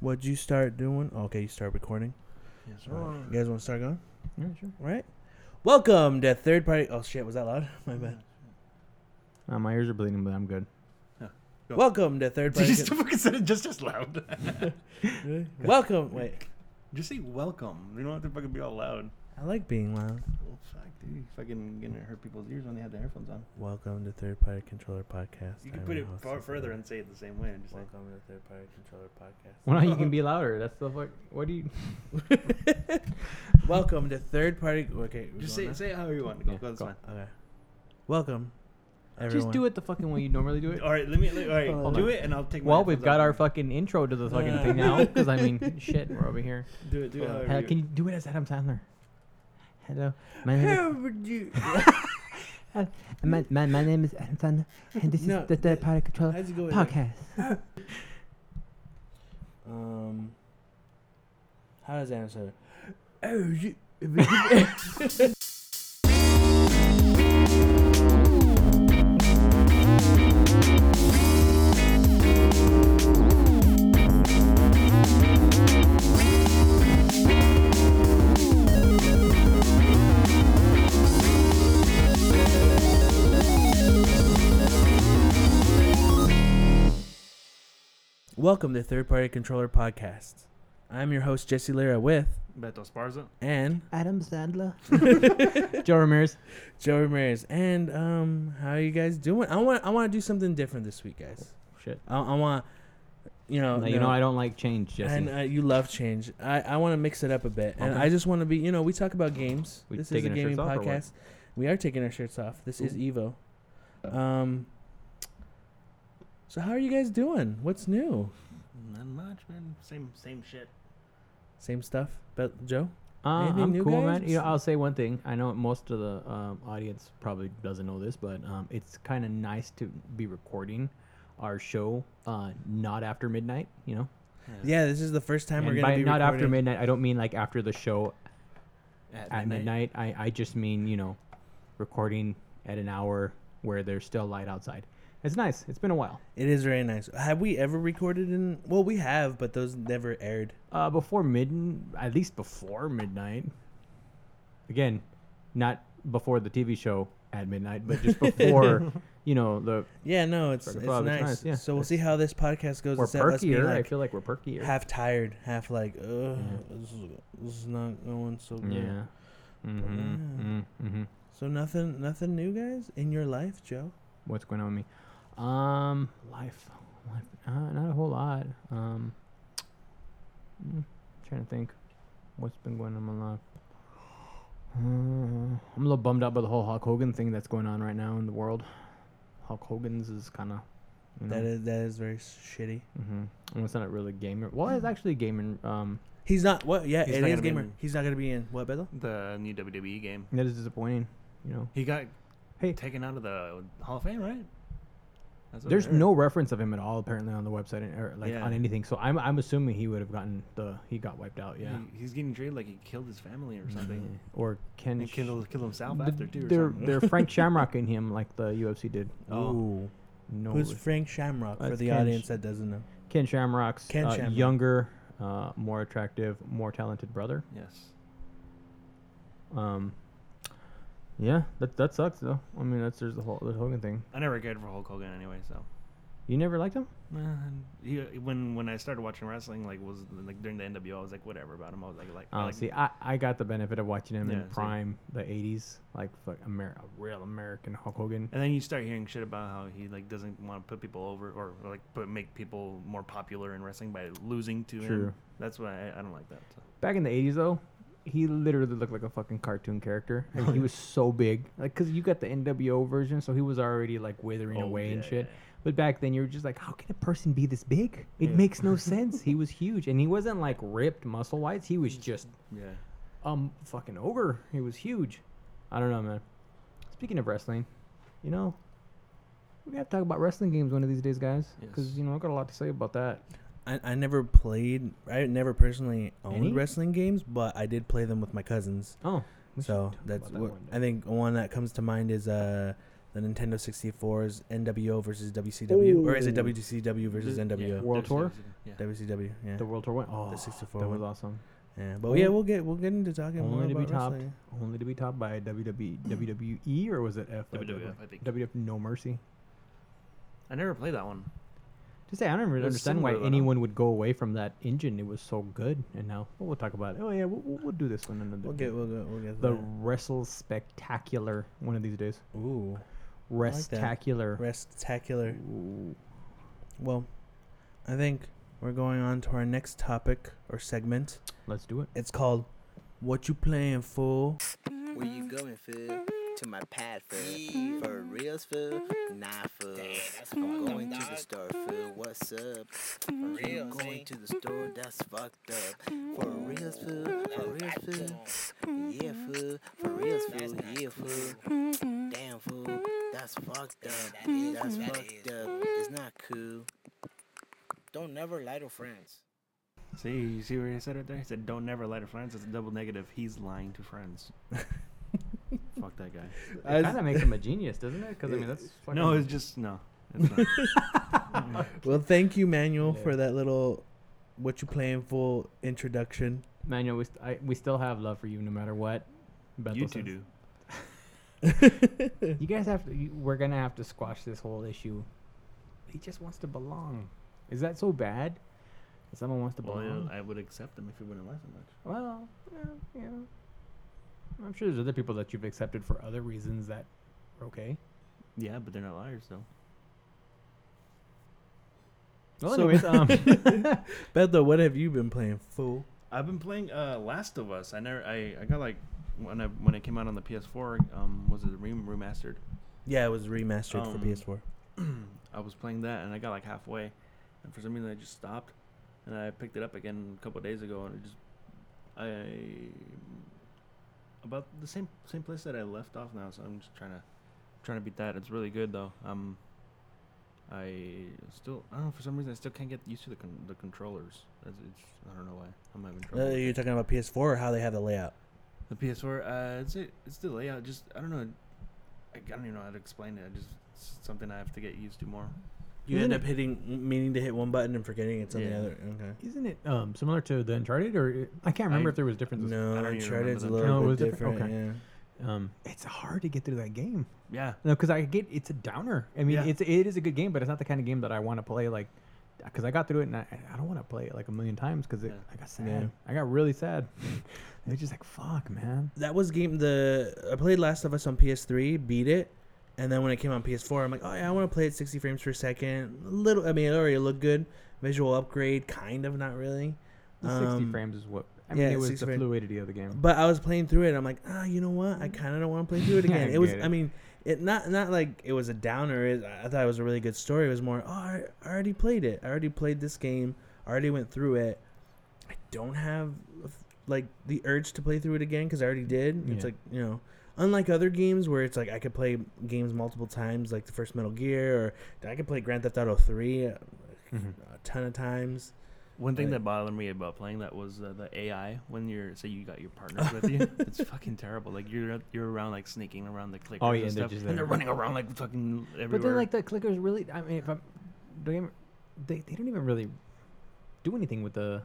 What'd you start doing? Okay, you start recording. Yes, Alright, You guys want to start going? Yeah, sure. Right. Welcome to third party. Oh shit, was that loud? My bad. Uh, my ears are bleeding, but I'm good. Go. Welcome to third You party. just fucking said it just as loud. Really? Welcome. Wait, just say welcome. You don't have to fucking be all loud. I like being loud. Well, fuck, dude. Fucking gonna hurt people's ears when they have their headphones on. Welcome to third party controller podcast. You can I'm put your it host, far further and say it the same way. And just like, Welcome to third party controller podcast. Well, now you can be louder. That's the fuck. What do you? Welcome to third party. Okay, just say now? say it however you want to go. Yeah, go that's go. fine. Okay. Welcome. Everyone. Just do it the fucking way you normally do it. All right, let me. Let, all right, Hold do on. it, and I'll take. my Well, we've got off. our fucking intro to the fucking thing now. Because I mean, shit, we're over here. Do it. Do it. Uh, you- can you do it as Adam Sandler? Hello, my name How would you? is my, my, my name is Sandler, and this No, is the Third Party Controller How's it go? Podcast. Um. How does Anna say? Oh, you. Welcome to Third Party Controller Podcast. I'm your host Jesse Lira with Beto Sparza. and Adam Sandler. Joe Ramirez. Joe Ramirez. And um, how are you guys doing? I want I want to do something different this week, guys. Shit. I, I want, you know, No, you know I don't like change, Jesse. and uh, you love change. I, I want to mix it up a bit, and I just want to be. You know, we talk about games. We this is a gaming shirts off or what? podcast. We are taking our shirts off. This is Evo. Um. So how are you guys doing? What's new? Not much, man. Same same shit. Same stuff, but Joe. Uh, Anything I'm new, cool, guys? man. You know, I'll say one thing. I know most of the um, audience probably doesn't know this, but um, it's kind of nice to be recording our show uh, not after midnight. You know, Yeah, this is the first time we're and gonna by be not after midnight, I don't mean like after the show At, at midnight. I I just mean you know, recording at an hour where there's still light outside. It's nice. It's been a while. It is very nice. Have we ever recorded in? Well, we have, but those never aired. Uh, before mid, at least before midnight. Again, not before the TV show at midnight, but just before, you know, the Yeah, no, it's it's nice. nice, yeah. So we'll see how this podcast goes. we're instead of us being, perkier. I feel like we're perkier. half tired, half like, ugh, Yeah. this, is, this is not going so good. yeah. Mm-hmm. Yeah. Mm-hmm. So nothing, nothing new, guys, in your life, Joe. What's going on with me? Um, life, life. Uh, not a whole lot. Um, mm, trying to think, what's been going on in my life. Uh, I'm a little bummed out by the whole Hulk Hogan thing that's going on right now in the world. Hulk Hogan's is kind of, you know, That is that is very shitty. mm-hmm. and it's not really gamer. Well, it's actually gaming. Um, He's not what? Yeah, He's it not is gonna be gamer. He's not gonna be in what, Beto? The new WWE game. that is disappointing. You know, He got Hey. taken out of the Hall of Fame, right? That's what I there's no reference of him at all apparently on the website and- or like Yeah. on anything. So I'm I'm assuming he would have gotten the he got wiped out. Yeah. He- he's getting treated like he killed his family or something. Yeah. Or Ken. And Sh- killed, killed himself th- after too. Or They're something. they're Frank Shamrocking him like the UFC did. Oh. Ooh. No, Who's res- Frank Shamrock for That's the Ken audience Sh- that doesn't know? Ken Shamrock's Ken uh, Shamrock. younger, uh, more attractive, more talented brother. yes. Um, yeah, that that sucks though. I mean, that's there's the whole the Hogan thing. I never cared for Hulk Hogan anyway, so. You never liked him? Man, he, when when I started watching wrestling, like was like during the NWO, I was like whatever about him. I was like like, I Oh, like see, I, I got the benefit of watching him Yeah, in prime the '80s, like fuck Amer- a real American Hulk Hogan. And then you start hearing shit about how he like doesn't want to put people over or, or like put make people more popular in wrestling by losing to True. him. That's why I, I don't like that. So. Back in the '80s, though, he literally looked like a fucking cartoon character. Like, he was so big, like, cause you got the NWO version, so he was already like withering Oh, away and shit. yeah. But back then, you were just like, how can a person be this big? It Yeah. makes no sense. He was huge, and he wasn't like ripped muscle wise. He was just Yeah. um fucking ogre. He was huge. I don't know, man. Speaking of wrestling, you know, we gotta talk about wrestling games one of these days, guys. Because Yes. you know I got a lot to say about that. I, I never played. I never personally owned Any? wrestling games, but I did play them with my cousins. Oh, So that's that what I think. One that comes to mind is uh the Nintendo 64's NWO versus WCW, or is it WCW versus The- NWO? yeah, World Tour? Yeah. WCW, yeah, The World Tour one. Oh, the 64 that was one. awesome. yeah. But Only- yeah, we'll get we'll get into talking more Only to be topped. wrestling. Only to be topped by WWE, WWE, or was it F? WWF, I think. WWF No Mercy. I never played that one. Just say I don't even understand why similar, though, huh? anyone would go away from that engine. It was so good, and now well, we'll talk about it. Oh yeah, we'll, we'll, we'll do this one another. We'll day. get we'll get we'll get the that. Wrestle Spectacular one of these days. Ooh, Restacular. restacular. Well, I think we're going on to our next topic or segment. Let's do it. It's called "What You Playing For." Where you going, fool? To my pad, fool. For reals, fool? Mm-hmm. Nah, fool. I'm going to the store, fool. What's up? For mm-hmm. reals, going to the store, mm-hmm. that's fucked up. For reals, fool? For reals, fool? Yeah, fool. For reals, fool? Yeah, fool. Damn, fool. That's fucked up. That's fucked up. It's not cool. Don't never lie to friends. See, you see what he said right there? He said, "Don't never lie to friends." It's a double negative. He's lying to friends. Fuck that guy. It kind of makes him a genius, doesn't it? Because I mean, that's fucking No, it's just no. It's not. Well, thank you, Manuel, Yeah. for that little "What You Playing For" introduction. Manuel. We, st- I, we still have love for you, no matter what. Bethel you two says. do. You guys have to. You, we're gonna have to squash this whole issue. He just wants to belong. Is that so bad? That someone wants to Well, belong. yeah, I would accept him if he wouldn't lie so much. Well, yeah, yeah. I'm sure there's other people that you've accepted for other reasons that are okay. Yeah, but they're not liars though. Well, So- anyways, um, Beto, what have you been playing, fool? I've been playing uh Last of Us. I never I, I got like when I when it came out on the PS4, um was it rem- remastered? Yeah, it was remastered for Um, PS4. I was playing that and I got like halfway, and for some reason I just stopped, and I picked it up again a couple days ago, and it just I about the same same place that I left off now. So I'm just trying to trying to beat that. It's really good though. Um, I still I don't know for some reason I still can't get used to the con- the controllers. It's, it's I don't know why I'm having trouble. Uh, you're talking about PS4 or how they have the layout? The PS4, uh, it's it, it's the layout. Just I don't know. I, I don't even know how to explain it. I just it's something I have to get used to more. You Isn't end up it- hitting, meaning to hit one button and forgetting it's on the Yeah. other. Okay. isn't it um similar to the Uncharted, or I can't remember I- if there was differences. No, I don't even Uncharted's a remember little that. No, it bit was different? different. Okay. Yeah. Um, it's hard to get through that game. Yeah, No, because I get it's a downer. I mean, Yeah. it's it is a good game, but it's not the kind of game that I want to play. Like, because I got through it and I, I don't want to play it like a million times because Yeah. I got sad. Yeah. I got really sad. it's just like fuck, man. That was game the I played Last of Us on PS3, beat it, and then when it came on PS4, I'm like, oh yeah, I want to play it 60 frames per second. A little, I mean, it already looked good. Visual upgrade, kind of, not really. The 60 Um, frames is what I mean. yeah, it was 60 the frame- fluidity of the game. But I was playing through it. I'm like, ah, you know what? I kind of don't want to play through it again. It was, it. I mean, it not not like it was a downer. It, I thought it was a really good story. It was more, oh, I, I already played it. I already played this game. I already went through it. I don't have like the urge to play through it again because I already did. It's Yeah. like you know, unlike other games where it's like I could play games multiple times, like the first Metal Gear, or I could play Grand Theft Auto Three a, Mhm. a ton of times. one thing Right. that bothered me about playing that was uh, the AI. When you're say you got your partners with you, it's fucking terrible. Like you're you're around like sneaking around the clickers Oh, yeah, and they're and they're there. running around like fucking everywhere. But then like the clickers really. I mean, if I'm, don't they they don't even really do anything with the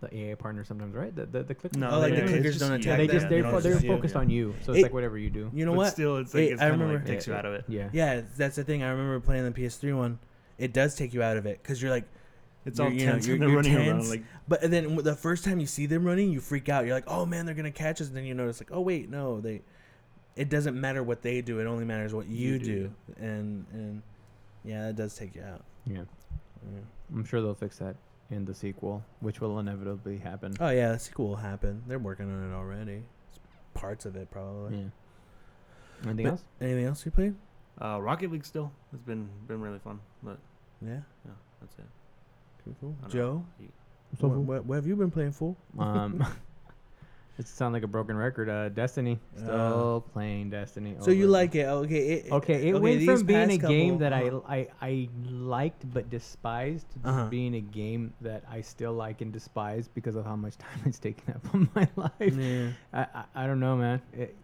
the AA partner sometimes, right? The the, the clickers. no, Oh, like they the don't. Clickers just don't attack Yeah, they just they're No, fo- it's they're just you. focused on you, so it's It- like whatever you do. You know but what? Still, it's like It- it's I kind of like remember- takes you out of it. Yeah. Yeah, that's the thing. I remember playing the PS3 one. It does take you out of it because you're like, It's You're- all you know, tense you're- they're you're running around like but then the first time you see them running, you freak out. You're like, oh man, they're gonna catch us. And then you notice like, oh wait, no, they. It doesn't matter what they do. It only matters what you, You do. do. And and yeah, that does take you out. Yeah. Yeah. I'm sure they'll fix that in the sequel, which will inevitably happen. Oh yeah, the sequel will happen. They're working on it already. Parts of it probably. yeah. Anything But- else? Anything else you played? uh, Rocket League. Still, it's been been really fun. But Yeah. yeah, that's it. Cool. cool. Joe, So what, what, what have you been playing, for? Um, it sounds like a broken record. Uh, Destiny. Still playing Destiny. So you like it? Okay. It, Okay, it okay, went from being a game that I, uh-huh. I I liked but despised to Uh-huh. being a game that I still like and despise because of how much time it's taken up on my life. Yeah. I, I I don't know, man. It,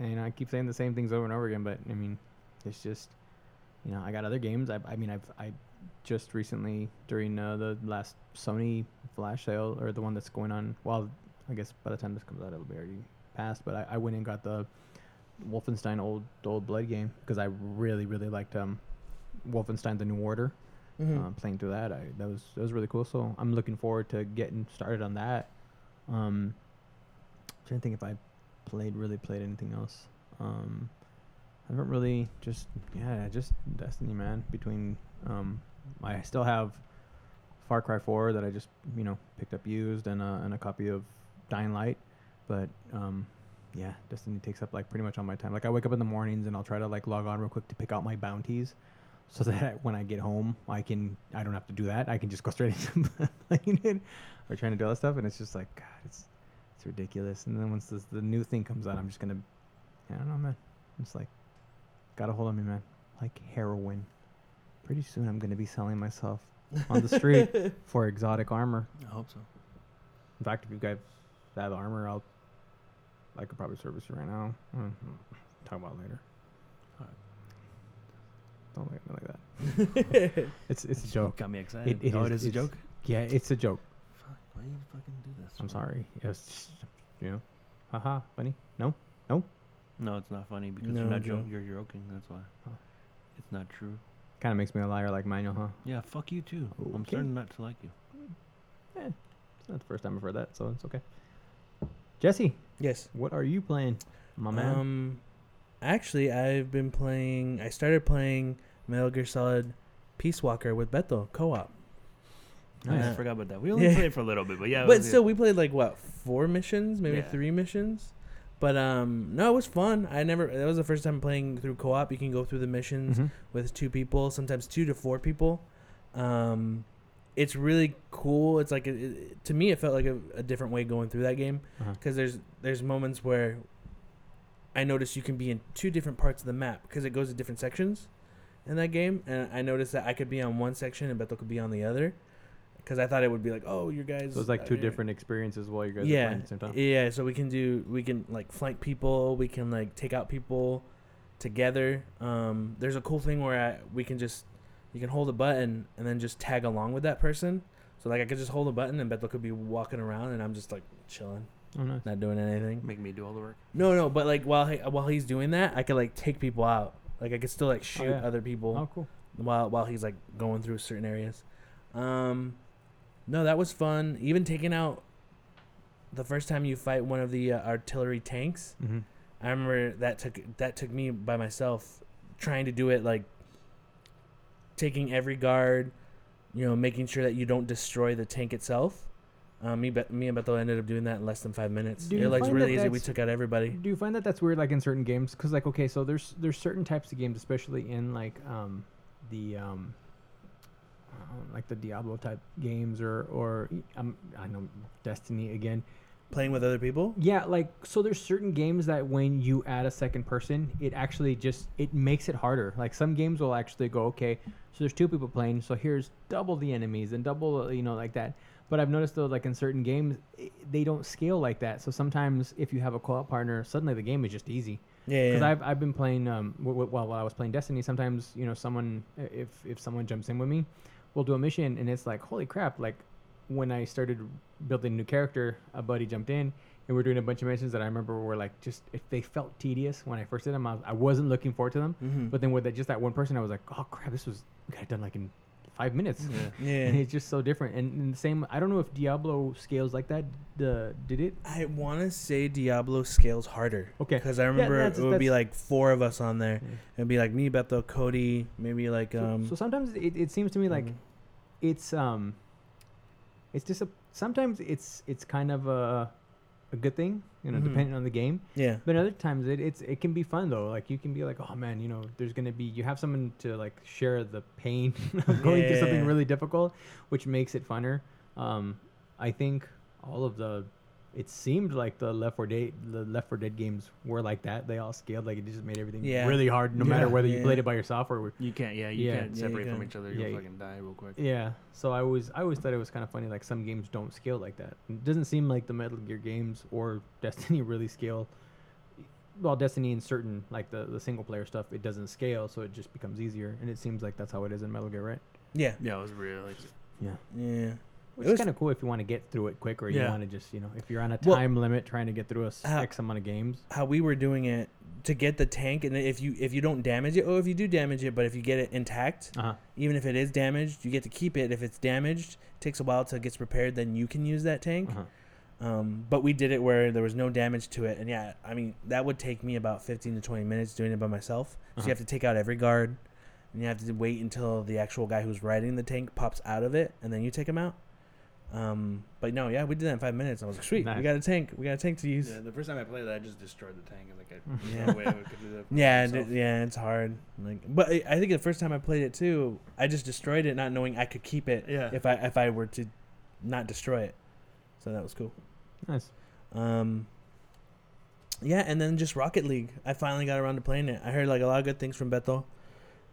you know, I keep saying the same things over and over again, but I mean, it's just, you know, I got other games. I, I mean, I've I just recently during uh, the last Sony flash sale or the one that's going on. Well, I guess by the time this comes out, it'll be already passed. But I, I went and got the Wolfenstein Old Old Blood game because I really really liked um, Wolfenstein: The New Order. Mhm. Uh, playing through that, I that was that was really cool. So I'm looking forward to getting started on that. Um, trying to think if I played really played anything else. Um, I haven't really just yeah just Destiny man. Between um, I still have Far Cry 4 that I just you know picked up used and a, and a copy of Dying Light, but um, yeah, Destiny takes up like pretty much all my time. Like I wake up in the mornings and I'll try to like log on real quick to pick out my bounties, so that when I get home I can I don't have to do that. I can just go straight into playing it or trying to do all that stuff, and it's just like God, it's it's ridiculous. And then once this, the new thing comes out, I'm just gonna I don't know, man. It's like got a hold of me, man. Like heroin. Pretty soon I'm gonna be selling myself on the street for exotic armor. I hope so. In fact, if you guys have armor, I'll I could probably service you right now. Mm, Talk about it later. Don't look at me like that. It's it's a joke. Got me excited. it oh, is- it is a joke. Yeah, it's a joke. Fuck, why you fucking do this? I'm sorry. It's you know, haha, funny. No, No, No, it's not funny because No, you're not joking. You're joking. That's why. Oh. It's not true. kind of makes me a liar like Manuel, huh? Yeah, fuck you too. I'm starting not to like you. It's not the first time I've heard that, so it's okay. Jesse, Yes. what are you playing, my man? Um, actually, I've been playing. I started playing Metal Gear Solid Peace Walker with Beto co-op. Nice. I forgot about that. We only Yeah. played for a little bit, but yeah. but was- still, we played like what four missions, maybe Yeah. three missions. But um, no, it was fun. I never. That was the first time playing through co-op. You can go through the missions Mhm. with two people, sometimes two to four people. Um, it's really cool. It's like it, it- to me, it felt like a, a different way going through that game Uh-huh. because there's there's moments where I noticed you can be in two different parts of the map because it goes to different sections in that game, and I noticed that I could be on one section and Beto could be on the other because I thought it would be like, oh, you guys. So it's like two uh, different experiences while you guys are Yeah, playing at the same time. yeah. So we can do we can like flank people. We can like take out people together. Um, there's a cool thing where I, we can just you can hold a button and then just tag along with that person. So like I could just hold a button and Beto could be walking around and I'm just like chilling, Oh, nice. not doing anything. Make me do all the work. No, no, but like while he, while he's doing that, I could like take people out. Like I could still like shoot yeah. other people Oh, cool. while while he's like going through certain areas. Um, no, that was fun. Even taking out the first time you fight one of the uh, artillery tanks. Mm-hmm. I remember that took that took me by myself trying to do it like taking every guard, you know, making sure that you don't destroy the tank itself. Um, me, Be- me and Beto ended up doing that in less than five minutes. Do it like really that easy. We took out everybody. Do you find that that's weird, like in certain games? Because like, okay, so there's there's certain types of games, especially in like um, the um, uh, like the Diablo type games, or or um, I know Destiny again. Playing with other people. Yeah, like so there's certain games that when you add a second person, it actually just it makes it harder. Like some games will actually go, okay, so there's two people playing, so here's double the enemies and double, uh, you know, like that. But I've noticed though, like in certain games, i they don't scale like that. So sometimes if you have a co-op partner, suddenly the game is just easy. Yeah, Because yeah. I've, I've been playing um w- w- while while I was playing Destiny. Sometimes you know someone if if someone jumps in with me, we'll do a mission and it's like holy crap! Like when I started building a new character, a buddy jumped in and we're doing a bunch of missions that I remember were like just if they felt tedious when I first did them, I, I wasn't looking forward to them. mm-hmm. But then with that, just that one person, I was like, oh crap, this was we got it done like in five minutes. Yeah. yeah. And it's just so different. And, and the same, I don't know if Diablo scales like that. The did it? I want to say Diablo scales harder. Okay. Because I remember that's- it would be like four of us on there. Yeah. It'd be like me, Beto, Cody, maybe like So, um. so sometimes it, it seems to me like mhm. it's um it's just a sometimes it's it's kind of a a good thing you know Mhm. depending on the game yeah. but other times it, it's it can be fun though like you can be like oh man you know there's gonna be you have someone to like share the pain of going through something Yeah. really difficult which makes it funner um i think all of the it seemed like the left 4 dead the left 4 dead games were like that they all scaled like it just made everything Yeah. really hard no matter Yeah. whether you Yeah. played it by yourself or You can't. Yeah, you Yeah. can't Yeah, you separate from can. each other. You'll you- fucking die real quick. Yeah. So I always I always thought it was kind of funny like some games don't scale like that. It doesn't seem like the Metal Gear games or Destiny really scale well, Destiny in certain like the the single player stuff, it doesn't scale, so it just becomes easier, and it seems like that's how it is in Metal Gear, right? Yeah, Yeah, it was really. Yeah. yeah. Which is was- kind of cool if you want to get through it quick, or you want to just you know if you're on a Well- time limit trying to get through a s- How- X amount of games. How we were doing it to get the tank, and if you if you don't damage it, or if you do damage it, but if you get it intact, Uh huh. even if it is damaged, you get to keep it. If it's damaged, it takes a while till it gets repaired. Then you can use that tank. Uh-huh. Um, but we did it where there was no damage to it, and yeah, I mean that would take me about fifteen to twenty minutes doing it by myself. So Uh-huh. you have to take out every guard, and you have to wait until the actual guy who's riding the tank pops out of it, and then you take him out. Um, but no, yeah, we did that in five minutes. I was like, sweet, we got a tank, we got a tank to use. Yeah, the first time I played it, I just destroyed the tank. Like, I, there's no way I could do that. Yeah, d- yeah, it's hard. Like, but I I think the first time I played it too, I just destroyed it, not knowing I could keep it Yeah. if I if I were to not destroy it. So that was cool. Nice. Um, yeah, and then just Rocket League. I finally got around to playing it. I heard like a lot of good things from Beto,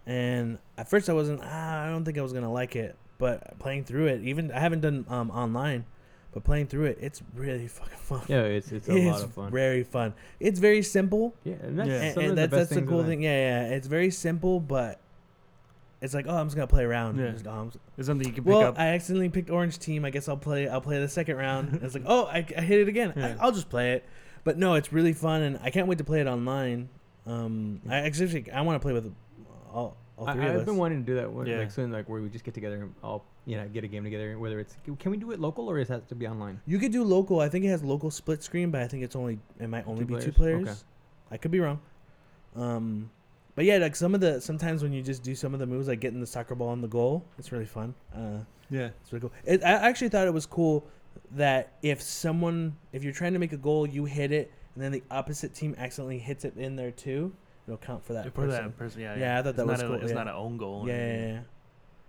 and at first I wasn't. Ah, I don't think I was gonna like it. But playing through it, even I haven't done um online, but playing through it, it's really fucking fun. Yeah, it's it's a It's lot of fun. very fun. It's very simple, yeah, and that's Yeah. and, and that's the that's best the cool thing. Yeah, yeah, it's very simple, but it's like, oh, I'm just gonna play around. Yeah. Just, oh, I'm just- It's something you can pick well, up. I accidentally picked Orange Team. I guess I'll play. I'll play the second round. it's like, oh, I, I hit it again. Yeah. I, I'll just play it. But no, it's really fun, and I can't wait to play it online. Um, I actually I want to play with all, all I, of I've us. been wanting to do that one, Yeah. like soon, like where we just get together and all you know get a game together. Whether it's can we do it local or does it have to be online? you could do local. I think it has local split screen, but I think it's only it might only Two be two players? players. Okay. I could be wrong. Um, but yeah, like some of the sometimes when you just do some of the moves, like getting the soccer ball on the goal, it's really fun. Uh, yeah. It's really cool. It, I actually thought it was cool that if someone, if you're trying to make a goal, you hit it, and then the opposite team accidentally hits it in there too, it'll count for that For person. that person, yeah. Yeah, I thought It's that was not a- cool, It's yeah. not an own goal. or Yeah, yeah, yeah.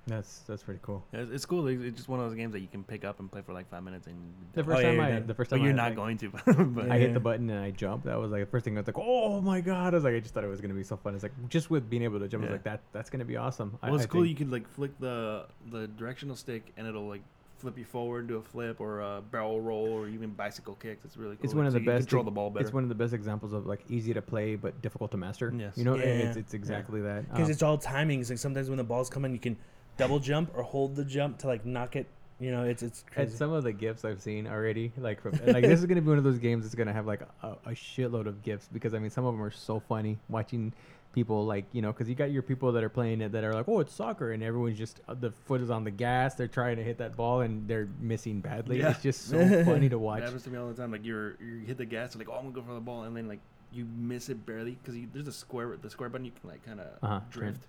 That's that's pretty cool. It's, it's cool. It's it's just one of those games that you can pick up and play for like five minutes and. The you're first Oh, time you're I done. the first but time you're I, not like, going to. but Yeah. I hit the button and I jumped. That was like the first thing I was like, oh my god! I was like, I just thought it was gonna be so fun. It's like just with being able to jump, I was like that that's gonna be awesome. I- Well, it's I cool. think- You can like flick the the directional stick and it'll like flip you forward, do a flip or a barrel roll or even bicycle kicks. It's really cool. It's one of So the you best Control the ball better. It's one of the best examples of like easy to play but difficult to master. Yes. You know, Yeah. it's, it's exactly that. Because Um, it's all timings. Like sometimes when the balls come in, you can double jump or hold the jump to like knock it. You know, it's it's crazy. And some of the gifts I've seen already, like from like this is gonna be one of those games that's gonna have like a, a shitload of gifts because I mean some of them are so funny watching people like you know because you got your people that are playing it that are like oh it's soccer and everyone's just uh, the foot is on the gas they're trying to hit that ball and they're missing badly Yeah. it's just so funny to It watch happens to me all the time. Like you're you hit the gas, like oh I'm gonna go for the ball, and then like you miss it barely because there's a square the square button you can like kind of Uh-huh, drift,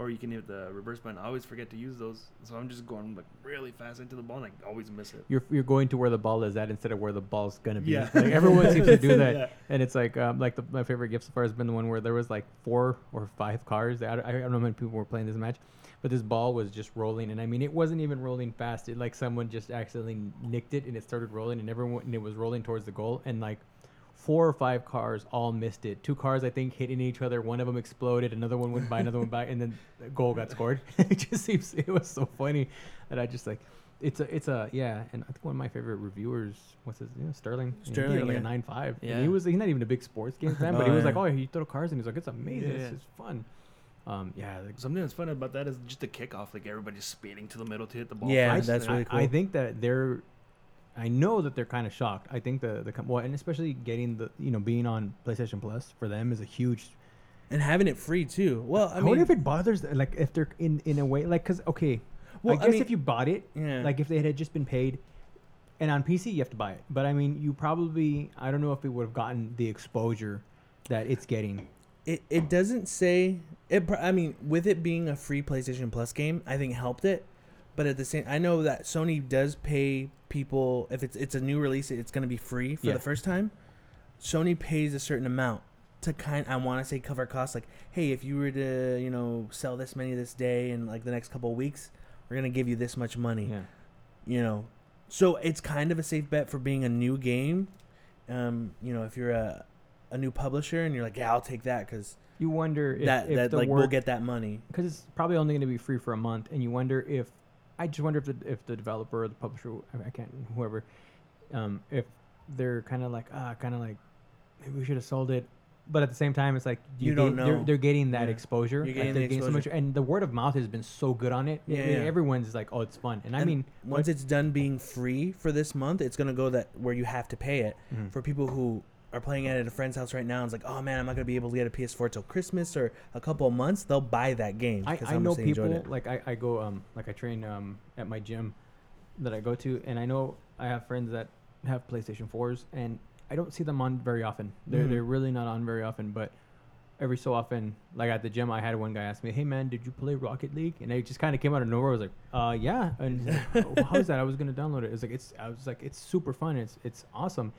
or you can hit the reverse button. I always forget to use those, so I'm just going like really fast into the ball, and I always miss it. you're, you're going to where the ball is at instead of where the ball's gonna be Yeah. like everyone seems to do that Yeah. and it's like um, like the, my favorite gift so far has been the one where there was like four or five cars. I, I don't know how many people were playing this match, but this ball was just rolling, and I mean it wasn't even rolling fast. It like someone just accidentally nicked it, and it started rolling, and everyone and it was rolling towards the goal, and like four or five cars all missed it. Two cars I think hitting each other. One of them exploded. Another one went by. Another one by, and then the goal got scored. it just seems it was so funny that I just like. It's a, it's a, yeah, and I think one of my favorite reviewers, what's his, you know, Sterling. You know, he gave Sterling, like yeah. a nine five. Yeah, Yeah. he was, he's not even a big sports game fan, but Oh, he was yeah. like, oh, he throw cars, and he's like, it's amazing, Yeah. it's, it's fun. Um, yeah, like, Something that's fun about that is just the kickoff. Like everybody's speeding to the middle to hit the ball. Yeah, first, that's and- really I, I think that they're. I know that they're kind of shocked. I think the the well, and especially getting the you know being on PlayStation Plus for them is a huge. and having it free too. Well, I, I, mean, wonder if it bothers th- like if they're in in a way like because okay, Well, I I guess mean- if you bought it yeah. like if they had just been paid, and on PC you have to buy it. But I mean, you probably I don't know if it would have gotten the exposure that it's getting. it, it doesn't say it i mean with it being a free playstation plus game i think helped it but at the same i know that sony does pay people if it's it's a new release it's going to be free for Yeah. the first time sony pays a certain amount to kind i want to say cover costs like hey if you were to you know sell this many this day and like the next couple of weeks we're going to give you this much money Yeah. you know so it's kind of a safe bet for being a new game um you know if you're a a new publisher and you're like yeah i'll take that because You wonder if, that if that the like work, we'll get that money. because it's probably only going to be free for a month, and you wonder if I just wonder if the if the developer or the publisher, I, I can't whoever, um, if they're kind of like ah, kind of like maybe we should have sold it but at the same time, it's like You get- don't They're, know. they're getting that Yeah. exposure. You're like, getting the getting so much, exposure. and the word of mouth has been so good on it. I Yeah, mean, yeah. everyone's like, "Oh, it's fun," and, I And mean, once it's done being free for this month, it's gonna go that where you have to pay it. Mhm. For people who are playing it at a friend's house right now, and it's like, oh man, I'm not gonna be able to get a PS4 till Christmas or a couple of months. They'll buy that game. I, I know people it. like I, I go um like I train um at my gym that I go to and I know I have friends that have PlayStation 4s and I don't see them on very often. They're Mhm. they're really not on very often, but every so often like at the gym I had one guy ask me, "Hey man, did you play Rocket League?" And it just kind of came out of nowhere. I was like, "Uh yeah." And like, "Oh, how is that? I was going to download it. It's like it's I was like it's super fun. It's it's awesome.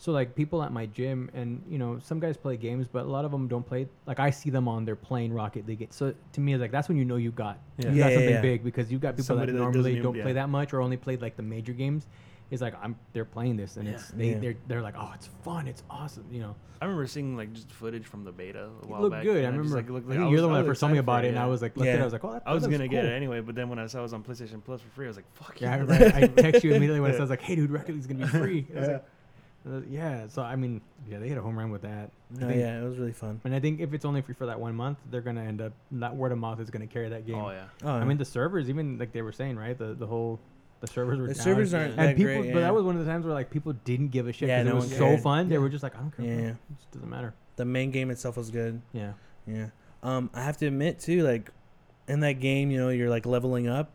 So like people at my gym and you know some guys play games, but a lot of them don't play. Like I see them on there playing Rocket League. So to me, it's like that's when you know you got Yeah. you Yeah, got yeah, something yeah. big because you got people Somebody that that normally doesn't don't even- play yeah. that much or only played like the major games. It's like I'm they're playing this and Yeah. it's they Yeah. they're they're like oh it's fun it's awesome you know I remember seeing like just footage from the beta a it while looked back. good I and just, remember like, looked like- think I you're the one that first told me about it it, and I was like looked at it Yeah. I was like oh that, I was gonna looks get it anyway, but then when I saw it was on PlayStation Plus for free, I was like, "Fuck yeah I yeah!" I, I text you immediately when I saw it Yeah. says like hey dude Rocket League's gonna be free uh, yeah so I mean yeah they hit a home run with that I No, think- yeah, it was really fun. and I think if it's only free for that one month they're gonna end up that word of mouth is gonna carry that game Oh yeah. Oh, I mean the servers even like they were saying right the the whole the servers were the down. servers aren't and and that people, great. but yeah. that was one of the times where like people didn't give a shit. Yeah, 'cause no it was one so cared. fun. They Yeah. were just like, I don't care. Yeah. It just doesn't matter. the main game itself was good. Yeah. Yeah. Um, I have to admit too, like in that game, you know, you're like leveling up,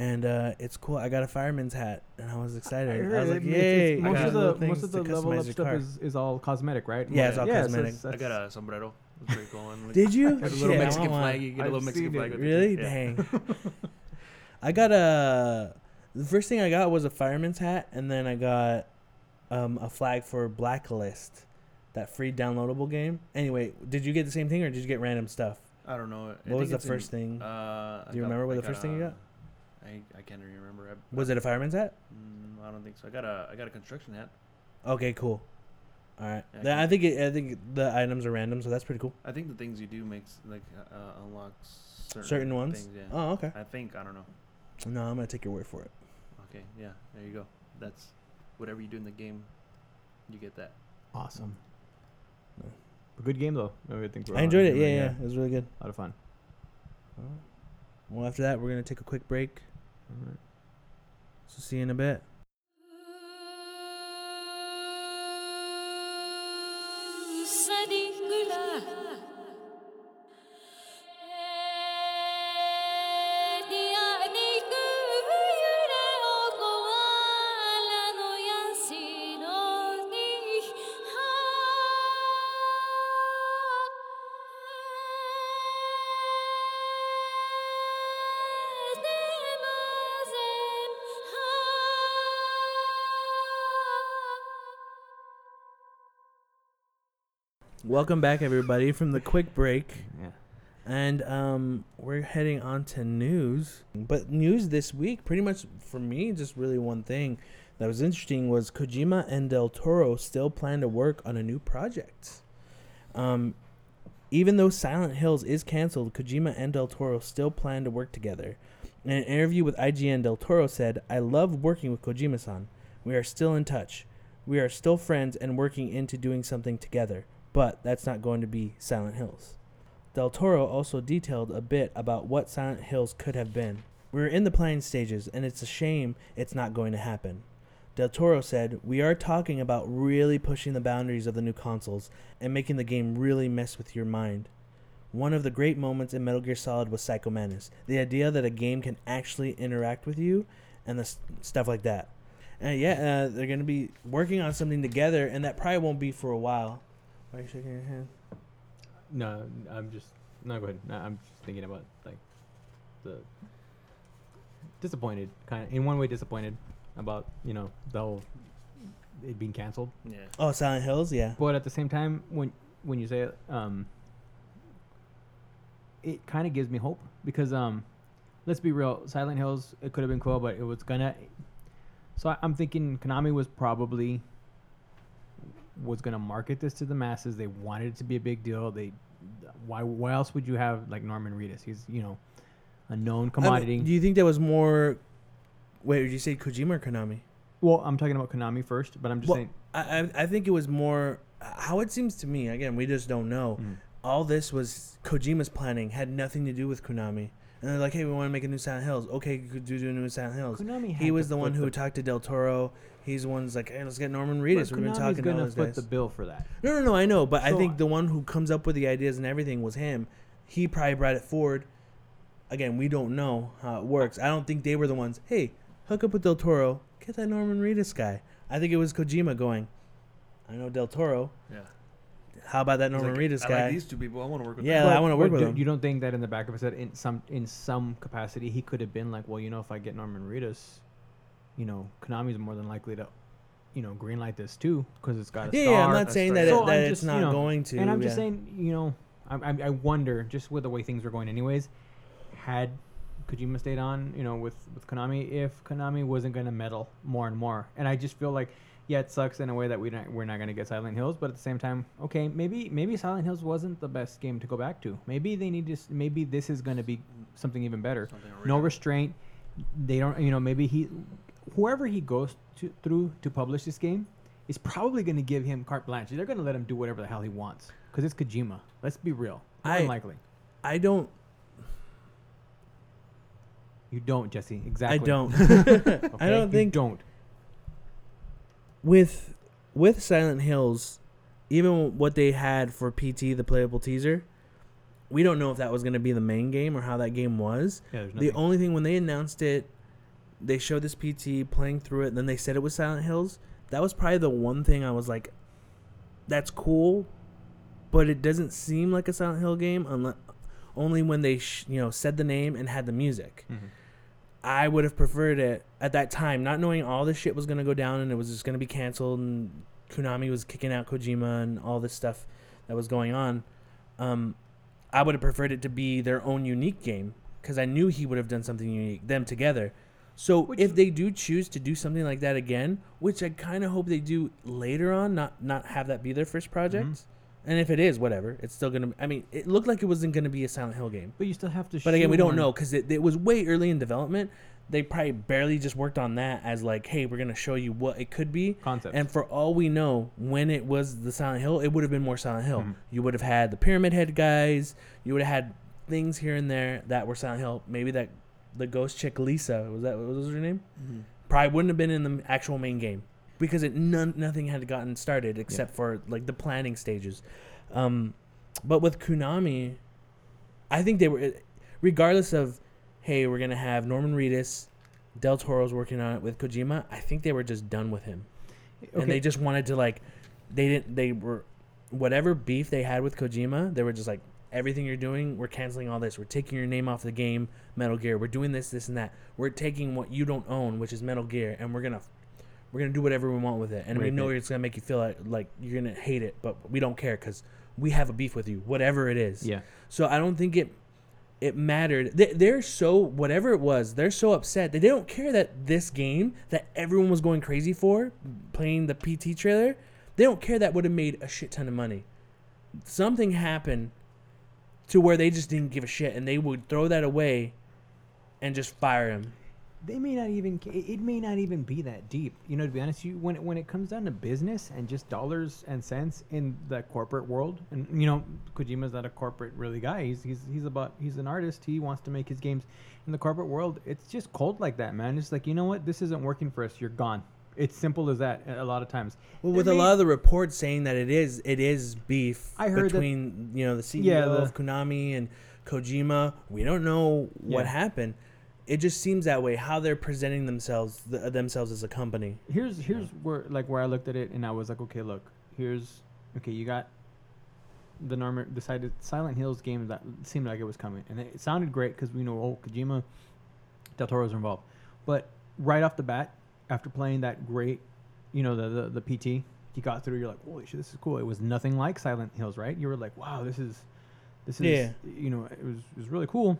and uh, it's cool. I got a fireman's hat, and I was excited. I, was like, it- "Yay!" most of the most of the level up stuff is, is all cosmetic, right? Yeah, it's all so cosmetic. it's- I got a sombrero. Pretty cool one. Like, Did you? Like a little I Mexican flag. You get a I've little Mexican flag. it. Really? yeah. Dang. I got a. The first thing I got was a fireman's hat, and then I got um, a flag for Blacklist, that free downloadable game. Anyway, did you get the same thing, or did you get random stuff? I don't know. I What was the it's in- first thing? Uh, Do you got- remember what I the first thing you got? I, I can't even remember. I, Was it a fireman's hat? Mm, I don't think so. I got a I got a construction hat. Okay, cool. All right. Yeah, Then I think it, I think the items are random, so that's pretty cool. I think the things you do makes like uh, unlocks certain, Certain ones. Things, yeah. Oh, okay. I think I don't know. No, I'm gonna take your word for it. Okay, yeah, there you go. That's whatever you do in the game, you get that. awesome. No. A good game though. I think we're I enjoyed it. Yeah, agreeing, yeah, it was really good. A lot of fun. Well, after that, we're gonna take a quick break. Right. So see you in a bit. Welcome back, everybody, from the quick break. Yeah. And um, we're heading on to news. But news this week, pretty much for me, just really one thing that was interesting was Kojima and Del Toro still plan to work on a new project. Um, even though Silent Hills is canceled, Kojima and Del Toro still plan to work together. In an interview with IGN, Del Toro said, I love working with Kojima san. We are still in touch. We are still friends and working into doing something together, but that's not going to be Silent Hills. Del Toro also detailed a bit about what Silent Hills could have been. We're in the planning stages, and it's a shame it's not going to happen. Del Toro said, We are talking about really pushing the boundaries of the new consoles and making the game really mess with your mind. One of the great moments in Metal Gear Solid was Psycho Mantis. The idea that a game can actually interact with you and the s- stuff like that. And yeah, uh, they're going to be working on something together, and that probably won't be for a while. Why are you shaking your hand? No, I'm just no. Go ahead. No, I'm just thinking about like the disappointed, kind of in one way disappointed about you know the whole it being canceled. Yeah. Oh, Silent Hills, yeah. But at the same time, when when you say it, um, it kind of gives me hope because um, let's be real, Silent Hills it could have been cool, but it was gonna. So I, I'm thinking Konami was probably was gonna market this to the masses. They wanted it to be a big deal. They why why else would you have like Norman Reedus? He's you know a known I mean, commodity. do you think that was more? Wait, did you say Kojima or Konami? well, I'm talking about Konami first, but I'm just Well, saying. I, I I think it was more how it seems to me, again, we just don't know. Mm. All this was Kojima's planning, had nothing to do with Konami. And they're like, hey, we want to make a new Silent Hills. Okay, you could do do a new Silent Hills. Konami He was the one who the- talked to Del Toro. He's the one who's like, hey, let's get Norman but Reedus. We've been Konami's talking about all gonna those foot guys. the bill for that. No, no, no, I know, but I So think I- the one who comes up with the ideas and everything was him. He probably brought it forward. Again, we don't know how it works. I don't think they were the ones. Hey, hook up with Del Toro. Get that Norman Reedus guy. I think it was Kojima going. I know Del Toro. Yeah. How about that He's Norman like, Reedus I guy? like these two people. I want to work with Yeah, them. I wanna work with do- him. You don't think that in the back of his head, in some in some capacity, he could have been like, well, you know, if I get Norman Reedus, you know, Konami's more than likely to, you know, greenlight this too because it's got a yeah, star. yeah, I'm not saying right. that, So that I'm it's just, you not know, going to. and I'm just yeah. saying, you know, I, I, I wonder just with the way things were going, anyways, had Kojima stayed on, you know, with with Konami, if Konami wasn't gonna meddle more and more, and I just feel like, yeah, it sucks in a way that we not, we're not gonna get Silent Hills, but at the same time, okay, maybe maybe Silent Hills wasn't the best game to go back to. Maybe they need to, maybe this is gonna be something even better. Something No restraint. They don't, you know, maybe he, whoever he goes to through to publish this game, is probably going to give him carte blanche. They're going to let him do whatever the hell he wants because it's Kojima. Let's be real. More I- than likely. I don't. You don't, Jesse. Exactly. I don't. Okay? I don't You think don't. with with Silent Hills, even what they had for PT, the playable teaser, we don't know if that was going to be the main game or how that game was. Yeah, The only thing when they announced it, they showed this PT playing through it, and then they said it was Silent Hills. That was probably the one thing I was like, "That's cool," but it doesn't seem like a Silent Hill game unless only when they sh- you know said the name and had the music. Mhm. I would have preferred it at that time, not knowing all this shit was gonna go down and it was just gonna be canceled and Konami was kicking out Kojima and all this stuff that was going on. Um, I would have preferred it to be their own unique game because I knew he would have done something unique, them together. So Which- if they do choose to do something like that again, which I kind of hope they do later on, not not have that be their first project. Mhm. And if it is, whatever, it's still gonna. I mean, it looked like it wasn't gonna be a Silent Hill game. But you still have to. But again, we don't know because it, it was way early in development. They probably barely just worked on that as like, hey, we're gonna show you what it could be. Concept. And for all we know, when it was the Silent Hill, it would have been more Silent Hill. Mhm. You would have had the Pyramid Head guys. You would have had things here and there that were Silent Hill. Maybe that the ghost chick Lisa was that what was her name? Mhm. Probably wouldn't have been in the actual main game because it none, nothing had gotten started except for like the planning stages. Um, but with Konami, I think they were, regardless of, hey, we're gonna have Norman Reedus, Del Toro's working on it with Kojima. I think they were just done with him, and they just wanted to like, they didn't, they were, whatever beef they had with Kojima, they were just like, everything you're doing, we're canceling all this. We're taking your name off the game, Metal Gear. We're doing this, this, and that. We're taking what you don't own, which is Metal Gear, and we're gonna we're gonna do whatever we want with it, and we know it. it's gonna make you feel like, like you're gonna hate it, but we don't care because we have a beef with you, whatever it is. Yeah. So I don't think it it mattered. They, they're so whatever it was, they're so upset that they don't care that this game that everyone was going crazy for, playing the PT trailer, they don't care that would have made a shit ton of money. Something happened to where they just didn't give a shit, and they would throw that away and just fire him. they may not even—it it may not even be that deep. You know to be honest you when it, when it comes down to business and just dollars and cents in the corporate world and you know Kojima's not a corporate really guy. He's he's he's about he's an artist. He wants to make his games in the corporate world. It's just cold like that man. It's like you know what? This isn't working for us. You're gone it's simple as that a lot of times Well, with a lot of the reports saying that it is it is beef I heard that- between you know the CEO Yeah, the- of Konami and Kojima. We don't know what Yeah. happened. It just seems that way how they're presenting themselves th- themselves as a company. here's here's where like where I looked at it and I was like, okay, look, here's okay, you got the Norman decided Silent Hills game that seemed like it was coming, and it sounded great because we know oh Kojima, Del Toro's involved, but right off the bat, after playing that great, you know the the, the PT, you got through, you're like, holy shit, this is cool. It was nothing like Silent Hills, right? You were like, wow, this is, this is, Yeah. you know, it was it was really cool.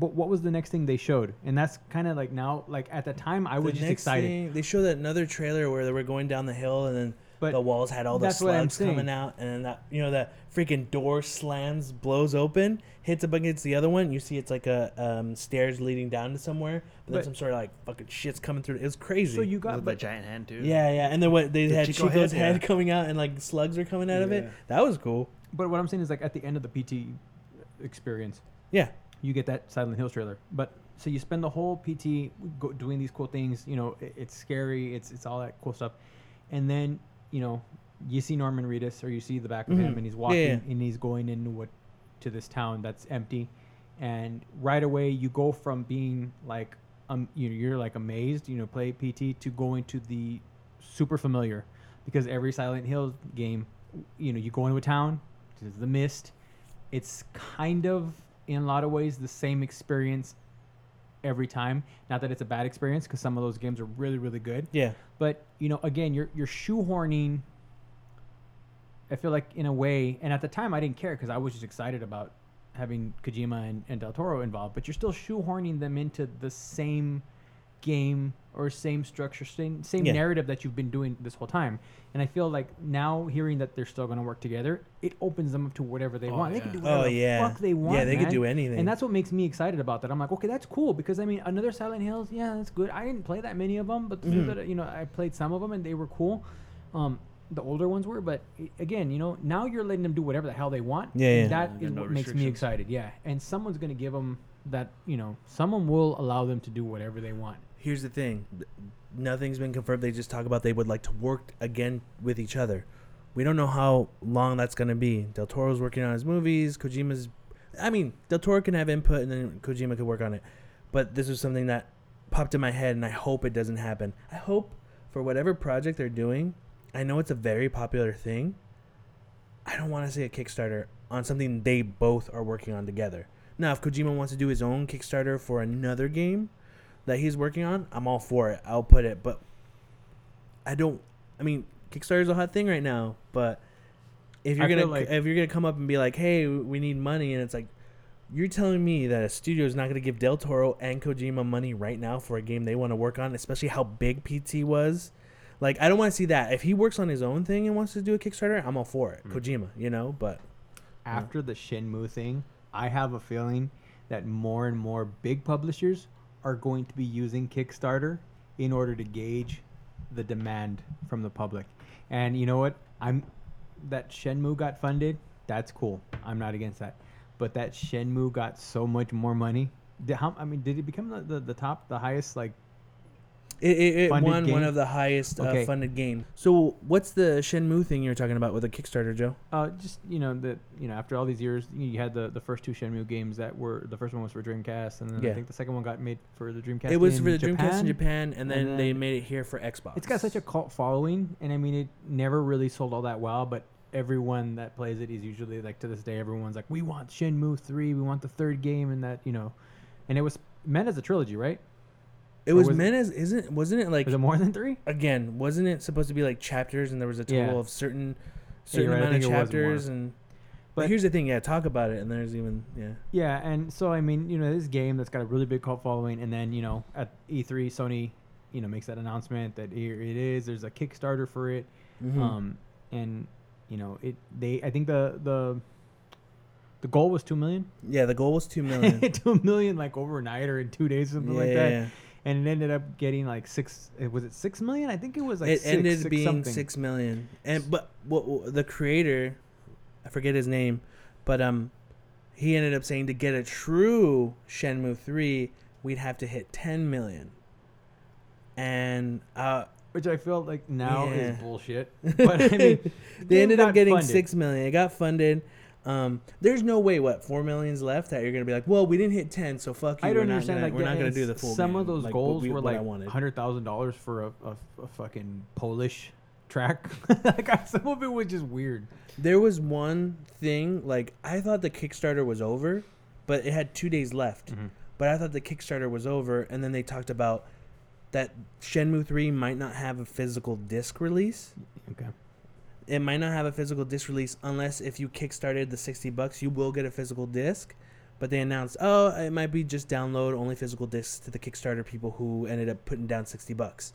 But what was the next thing they showed? And that's kind of like now, like at the time, I was The just excited. thing- they showed that another trailer where they were going down the hill and then But the walls had all the that's what I'm slugs coming out, and then that you know that freaking door slams, blows open, hits up against the other one. You see it's like a um, stairs leading down to somewhere, but, then But- some sort of like fucking shit's coming through. It was crazy. so you With got the but giant hand too. yeah, yeah, and then what they The had Chico Chico's head, head, yeah. coming out, and like slugs are coming out of it. Yeah. That was cool. but what I'm saying is like at the end of the PT experience, Yeah, you get that Silent Hills trailer. But so you spend the whole PT go, doing these cool things. You know, it, it's scary. It's it's all that cool stuff, and then you know you see Norman Reedus or you see the back of him Mhm. and he's walking yeah. and he's going into what to this town that's empty, and right away you go from being like um you know you're like amazed you know play PT to going to the super familiar because every Silent Hill game you know you go into a town there's the mist it's kind of in a lot of ways the same experience every time. Not that it's a bad experience because some of those games are really really good. Yeah, but you know again you're you're shoehorning i feel like in a way and at the time i didn't care because i was just excited about having kojima and, and del toro involved but you're still shoehorning them into the same game or same structure same, same Yeah. narrative that you've been doing this whole time and i feel like now hearing that they're still going to work together it opens them up to whatever they Oh, want they can do whatever oh the yeah, fuck they want yeah. They could do anything. And that's what makes me excited about that. I'm like, okay, that's cool because I mean, another Silent Hills, yeah, that's good. I didn't play that many of them, but the few that you know, I played some of them and they were cool. Um, the older ones were, but again, you know, now you're letting them do whatever the hell they want. Yeah, and yeah. That Yeah, is no what makes me excited. Yeah, and someone's gonna give them that. You know, someone will allow them to do whatever they want. Here's the thing. Nothing's been confirmed. They just talk about they would like to work again with each other. We don't know how long that's going to be. Del Toro's working on his movies. Kojima's. I mean, Del Toro can have input and then Kojima could work on it. But this was something that popped in my head and I hope it doesn't happen. I hope for whatever project they're doing, I know it's a very popular thing. I don't want to see a Kickstarter on something they both are working on together. Now, if Kojima wants to do his own Kickstarter for another game, that he's working on, I'm all for it. I'll put it, but I don't. I mean, Kickstarter's a hot thing right now, but if you're I gonna like- if you're gonna come up and be like, "Hey, we need money," and it's like, you're telling me that a studio is not gonna give Del Toro and Kojima money right now for a game they want to work on, especially how big PT was. Like, I don't want to see that. If he works on his own thing and wants to do a Kickstarter, I'm all for it. Mm. Kojima, you know, but After the Shenmue thing, I have a feeling that more and more big publishers are going to be using Kickstarter in order to gauge the demand from the public. And you know what? I'm that Shenmue got funded. That's cool. I'm not against that. But that Shenmue got so much more money. Did, how, I mean, did it become the, the, the top, the highest? Like, It, it, it won one of the highest uh, funded games. So what's the Shenmue thing you're talking about with a Kickstarter, Joe? uh, just you know that you know after all these years, you, had the, the first two Shenmue games that were the first one was for Dreamcast, and then Yeah. I think the second one got made for the Dreamcast. it was for the Dreamcast in Japan. Japan, and then, and they made it here for Xbox. It's got such a cult following, and I mean, it never really sold all that well. But everyone that plays it is usually like to this day, everyone's like, "We want Shenmue three, we want the third game," and that you know, and it was meant as a trilogy, right? It or was, was meant as isn't wasn't it like Was it more than three? again wasn't it supposed to be like chapters and there was a total Yeah. of certain certain right, I amount of think it was chapters and. But, But- here's the thing, yeah. Talk about it, and there's even yeah. Yeah, and so I mean, you know, this game that's got a really big cult following, and then you know, at E3, Sony, you know, makes that announcement that here it is. There's a Kickstarter for it, Mhm. um, and you know, it they I think the the the goal was two million. yeah, the goal was two million. two million like overnight or in two days, or something yeah, like that. yeah. And it ended up getting like six. eh, Was it six million? I think it was like it six, ended six being something. six million. And but the creator, I forget his name, but um, he ended up saying to get a true Shenmue three, we'd have to hit ten million. And uh, which I feel like now Yeah. is bullshit. But I mean, they ended up getting funded. six million. It got funded. Um, there's no way what four million's left that you're gonna be like, well, we didn't hit ten, so fuck you. I we're don't understand. Gonna, like, we're not gonna do the full. Some of those like, goals we- were like hundred thousand dollars for a, a, a fucking Polish track. like some of it was just weird. There was one thing like I thought the Kickstarter was over, but it had two days left. Mm-hmm. But I thought the Kickstarter was over, and then they talked about that Shenmue three might not have a physical disc release. Okay. It might not have a physical disc release unless if you kickstarted the sixty bucks, you will get a physical disc. But they announced, oh, it might be just download only physical discs to the Kickstarter people who ended up putting down sixty bucks.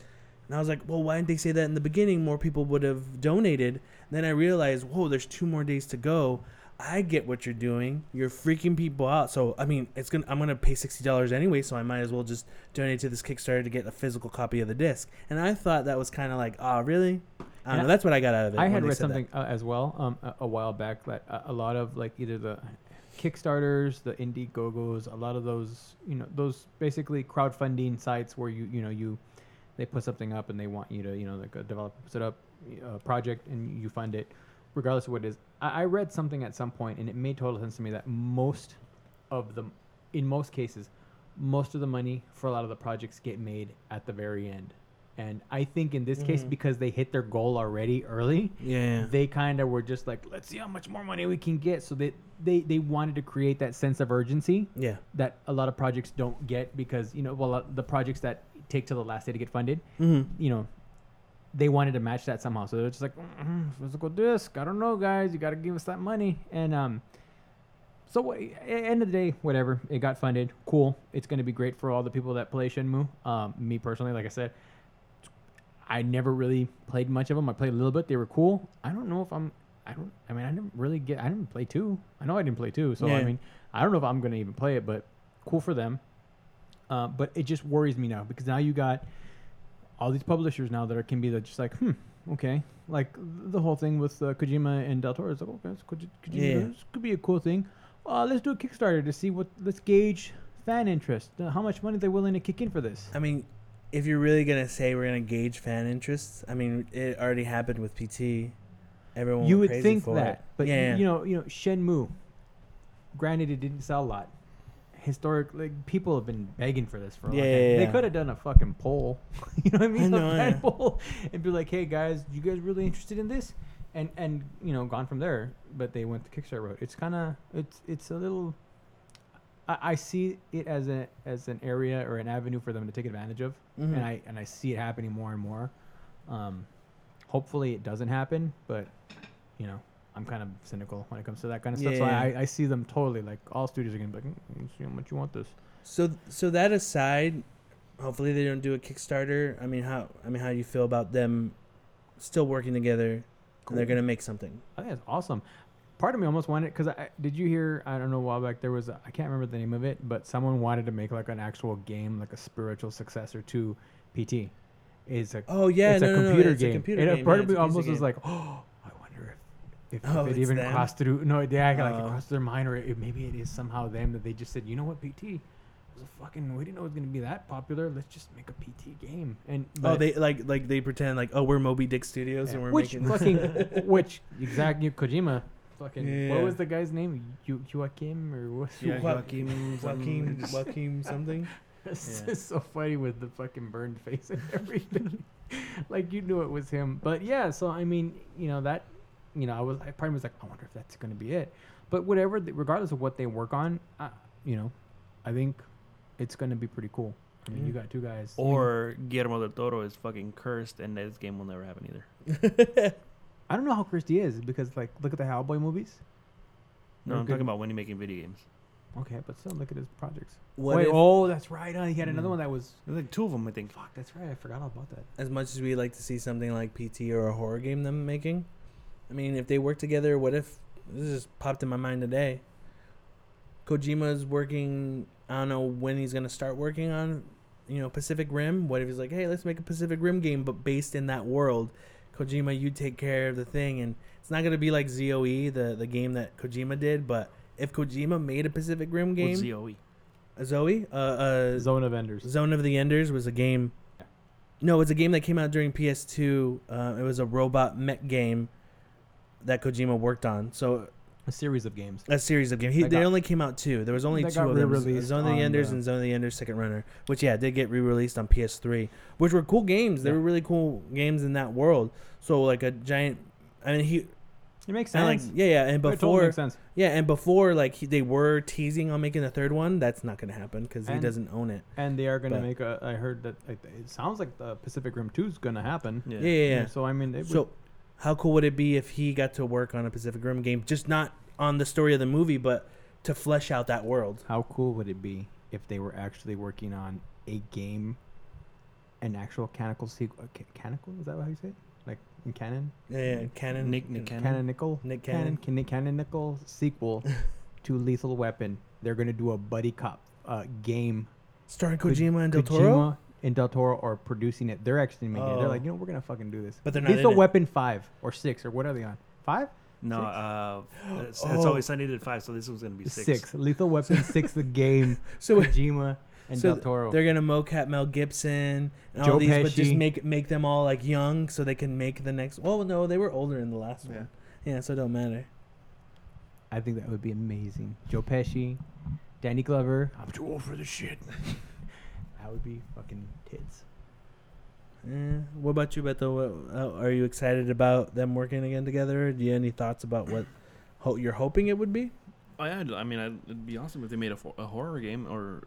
And I was like, well, why didn't they say that in the beginning? More people would have donated. And then I realized, whoa, there's two more days to go. I get what you're doing. You're freaking people out. So I mean, it's gonna. I'm gonna pay sixty dollars anyway. So I might as well just donate to this Kickstarter to get a physical copy of the disc. And I thought that was kind of like, oh, really? I don't know. That's what I got out of it. I had read something uh, as well um, a, a while back that a, a lot of like either the Kickstarters, the Indiegogos, a lot of those, you know, those basically crowdfunding sites where you, you know, you they put something up and they want you to, you know, like a developer puts it up, a project and you fund it, regardless of what it is. I, I read something at some point and it made total sense to me that most of the, in most cases, most of the money for a lot of the projects get made at the very end. And I think in this case, Mhm. because they hit their goal already early, Yeah. they kind of were just like, let's see how much more money we can get. So they, they, they wanted to create that sense of urgency Yeah. that a lot of projects don't get because, you know, well, uh, the projects that take till the last day to get funded, Mm-hmm. you know, they wanted to match that somehow. So they're just like, mm physical disc. I don't know, guys. You got to give us that money. And, um, so wha- a- end of the day, whatever, it got funded. Cool. It's going to be great for all the people that play Shenmue. Um, me personally, like I said, I never really played much of them. I played a little bit. They were cool. I don't know if I'm. I don't. I mean, I didn't really get. I didn't play two. I know I didn't play two. So I mean, I don't know if I'm gonna even play it. But cool for them. Uh, but it just worries me now because now you got all these publishers now that are, can be the, just like, hmm, okay, like the whole thing with uh, Kojima and Del Toro is like, okay, this could, Kojima, Yeah. this could be a cool thing. Uh, let's do a Kickstarter to see what. Let's gauge fan interest. Uh, how much money they're willing to kick in for this. I mean, if you're really gonna say we're gonna gauge fan interests, I mean, it already happened with PT. Everyone you would think that, it. but y- yeah, you know, you know, Shenmue. Granted, it didn't sell a lot. Historically, like people have been begging for this for a long Yeah, time. yeah, They could have done a fucking poll, you know what I mean? I a know, fan yeah. poll, and be like, "Hey guys, you guys really interested in this?" And and you know, gone from there. But they went the Kickstarter route. It's kind of it's it's a little. I, I see it as a as an area or an avenue for them to take advantage of, Mhm. and I and I see it happening more and more. Um, hopefully, it doesn't happen, but you know, I'm kind of cynical when it comes to that kind of stuff. So Yeah. I, I see them totally like all studios are gonna be like, mm, see how much you want this. So so that aside, hopefully they don't do a Kickstarter. I mean, how I mean, how do you feel about them still working together? And they're gonna make something. I think it's awesome. Part of me almost wanted because I did you hear I don't know a while back there was I can't remember the name of it but someone wanted to make like an actual game like a spiritual successor to PT. Is a Oh yeah, it's no, a no, no, computer it's game. a computer a game. part yeah, of me almost was like, oh, I wonder if if, Oh, if it even them? crossed through. No, yeah, like it Oh. crossed their mind, or it, maybe it is somehow them that they just said, you know what, PT was a fucking. We didn't know it was gonna be that popular. Let's just make a PT game. And oh, they like like they pretend like oh we're Moby Dick Studios yeah, and we're which making fucking which exactly Kojima. Fucking what was the guy's name? Yu- Joaquim or what? Yeah, Joa- Joaquin, Joaquin some- Joaquin something. It's Yeah. so funny with the fucking burned face and everything. like you knew it was him. But yeah, so I mean, you know that, you know, I was I probably was like, I wonder if that's gonna be it. But whatever, th- regardless of what they work on, uh, you know, I think it's gonna be pretty cool. I mean, you got two guys. Or Guillermo del Toro is fucking cursed, and this game will never happen either. I don't know how Christie is because like look at the Hellboy movies. No, Or I'm good- talking about when he making video games. Okay, but still look at his projects. What Wait, if, oh, that's right. Uh, he had another Mm. one that was. There's like two of them, I think. Fuck, that's right. I forgot all about that. as much as we like to see something like PT or a horror game them making, I mean, if they work together, what if this just popped in my mind today? Kojima's working. I don't know when he's gonna start working on, you know, Pacific Rim. What if he's like, hey, let's make a Pacific Rim game, but based in that world. Kojima, you take care of the thing, and it's not gonna be like ZOE, the the game that Kojima did. But if Kojima made a Pacific Rim game, What's ZOE? a Zoe, uh, uh, Zone of Enders. Zone of the Enders was a game. No, it's a game that came out during PS2. Uh, it was a robot mech game that Kojima worked on. So A series of games. a series of games. He, they got- only came out two. There was only two of them. Zone of the Enders the- and Zone of the Enders Second Runner, which yeah did get re-released on PS3, which were cool games. They Yeah. were really cool games in that world. So like a giant. I mean he It makes and like sense. yeah yeah and It totally before makes sense. yeah and before like he, they were teasing on making a third one. That's not gonna happen because he doesn't own it. And they are gonna make a. I heard that like, it sounds like the Pacific Rim Two is gonna happen. Yeah. Yeah yeah. yeah. So I mean, it would- So, how cool would it be if he got to work on a Pacific Rim game, just not on the story of the movie, but to flesh out that world? how cool would it be if they were actually working on a game an actual canonical sequel. Canonical is that how you say it? Like in canon? Yeah, yeah, Canon. Nick Nick Cannon. Canonical. Nick Canon. Cannon. Can- canonical sequel to Lethal Weapon. They're gonna do a buddy cop uh, game. Starring Ko- Kojima and Del Toro. Kojima and Del Toro are producing it. They're actually making it. They're Oh. like, you know, we're gonna fucking do this. But they're not Lethal in it. Weapon five or six or what are they on? Five? No, uh, it's, Oh. always Sunday did five, so this was gonna be six. Six. Lethal Weapon six. The game. So Kojima and Del Toro. they're gonna mocap Mel Gibson and Joe all these, but just Pesci. make make them all like young, so they can make the next. Well, no, they were older in the last Yeah. one. Yeah, so it don't matter. I think that would be amazing. Joe Pesci, Danny Glover. I'm too old for this shit. that would be fucking tits. Eh, what about you, Beto? What, uh, are you excited about them working again together? Do you have any thoughts about what ho- you're hoping it would be? Oh yeah, I mean, I'd, it'd be awesome if they made a, fo- a horror game or,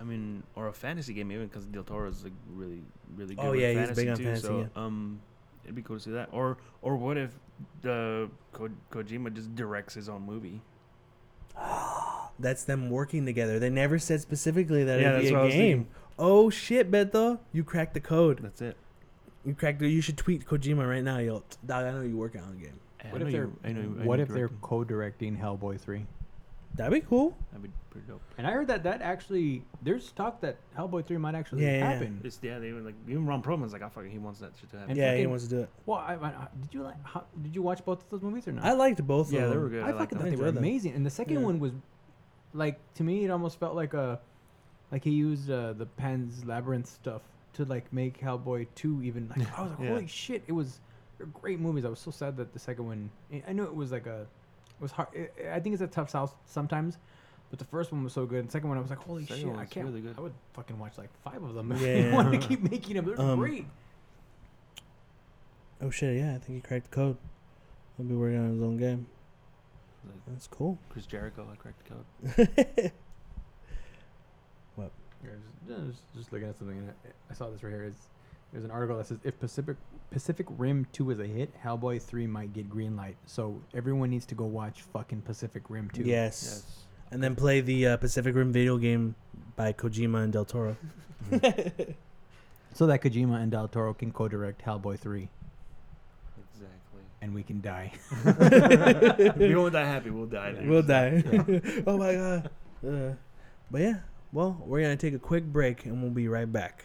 I mean, or a fantasy game even because Del Toro is like really, really good. Oh, yeah, he's big on too, fantasy, So, yeah. um, it'd be cool to see that. Or, or what if the Ko- Kojima just directs his own movie? That's them working together. They never said specifically that Yeah, it'd be that's what I a game. Thinking. Oh shit, Beto! You cracked the code. That's it. You cracked. The, you should tweet Kojima right now. Yo, dog, I know you're working on the game. Eh, I What know if they're you- I know I What know if they're directing. co-directing Hellboy three? That'd be cool. That'd be pretty dope. And I heard that that actually there's talk that Hellboy three might actually Yeah, yeah. happen. It's, yeah, they were like even Ron Perlman's like, I fucking he wants that shit to happen. And yeah, he wants to do it. Well, I, I, did you like? How, did you watch both of those movies or not? I liked both. yeah, of they were good. I, I, fucking them. thought they were them. amazing. And the second Yeah. one was, like, to me, it almost felt like a, like he used uh, the Pan's Labyrinth stuff to like make Hellboy two even. Like, I was like, Yeah. holy shit! It was they're great movies. I was so sad that the second one. I- I know it was like a, it was hard. I I think it's a tough house sometimes. But the first one was so good. And the second one, I was like, holy Second shit! I was can't. really good. I would fucking watch like five of them. if Yeah. you want to keep making them. They're Um, great. Oh shit! Yeah, I think he cracked the code. He'll be working on his own game. That's cool. Chris Jericho, I cracked the code. Yeah, just, just, just looking at something. And I, I saw this right here. It's, there's an article that says if Pacific Pacific Rim 2 is a hit, Hellboy 3 might get green light. So everyone needs to go watch fucking Pacific Rim 2. yes. Yes. And then play the uh, Pacific Rim video game by Kojima and Del Toro. So that Kojima and Del Toro can co-direct Hellboy 3, Exactly. and we can die. we won't die happy. We'll die. there. we'll die. oh my god. Uh, but yeah, well, we're gonna take a quick break and we'll be right back.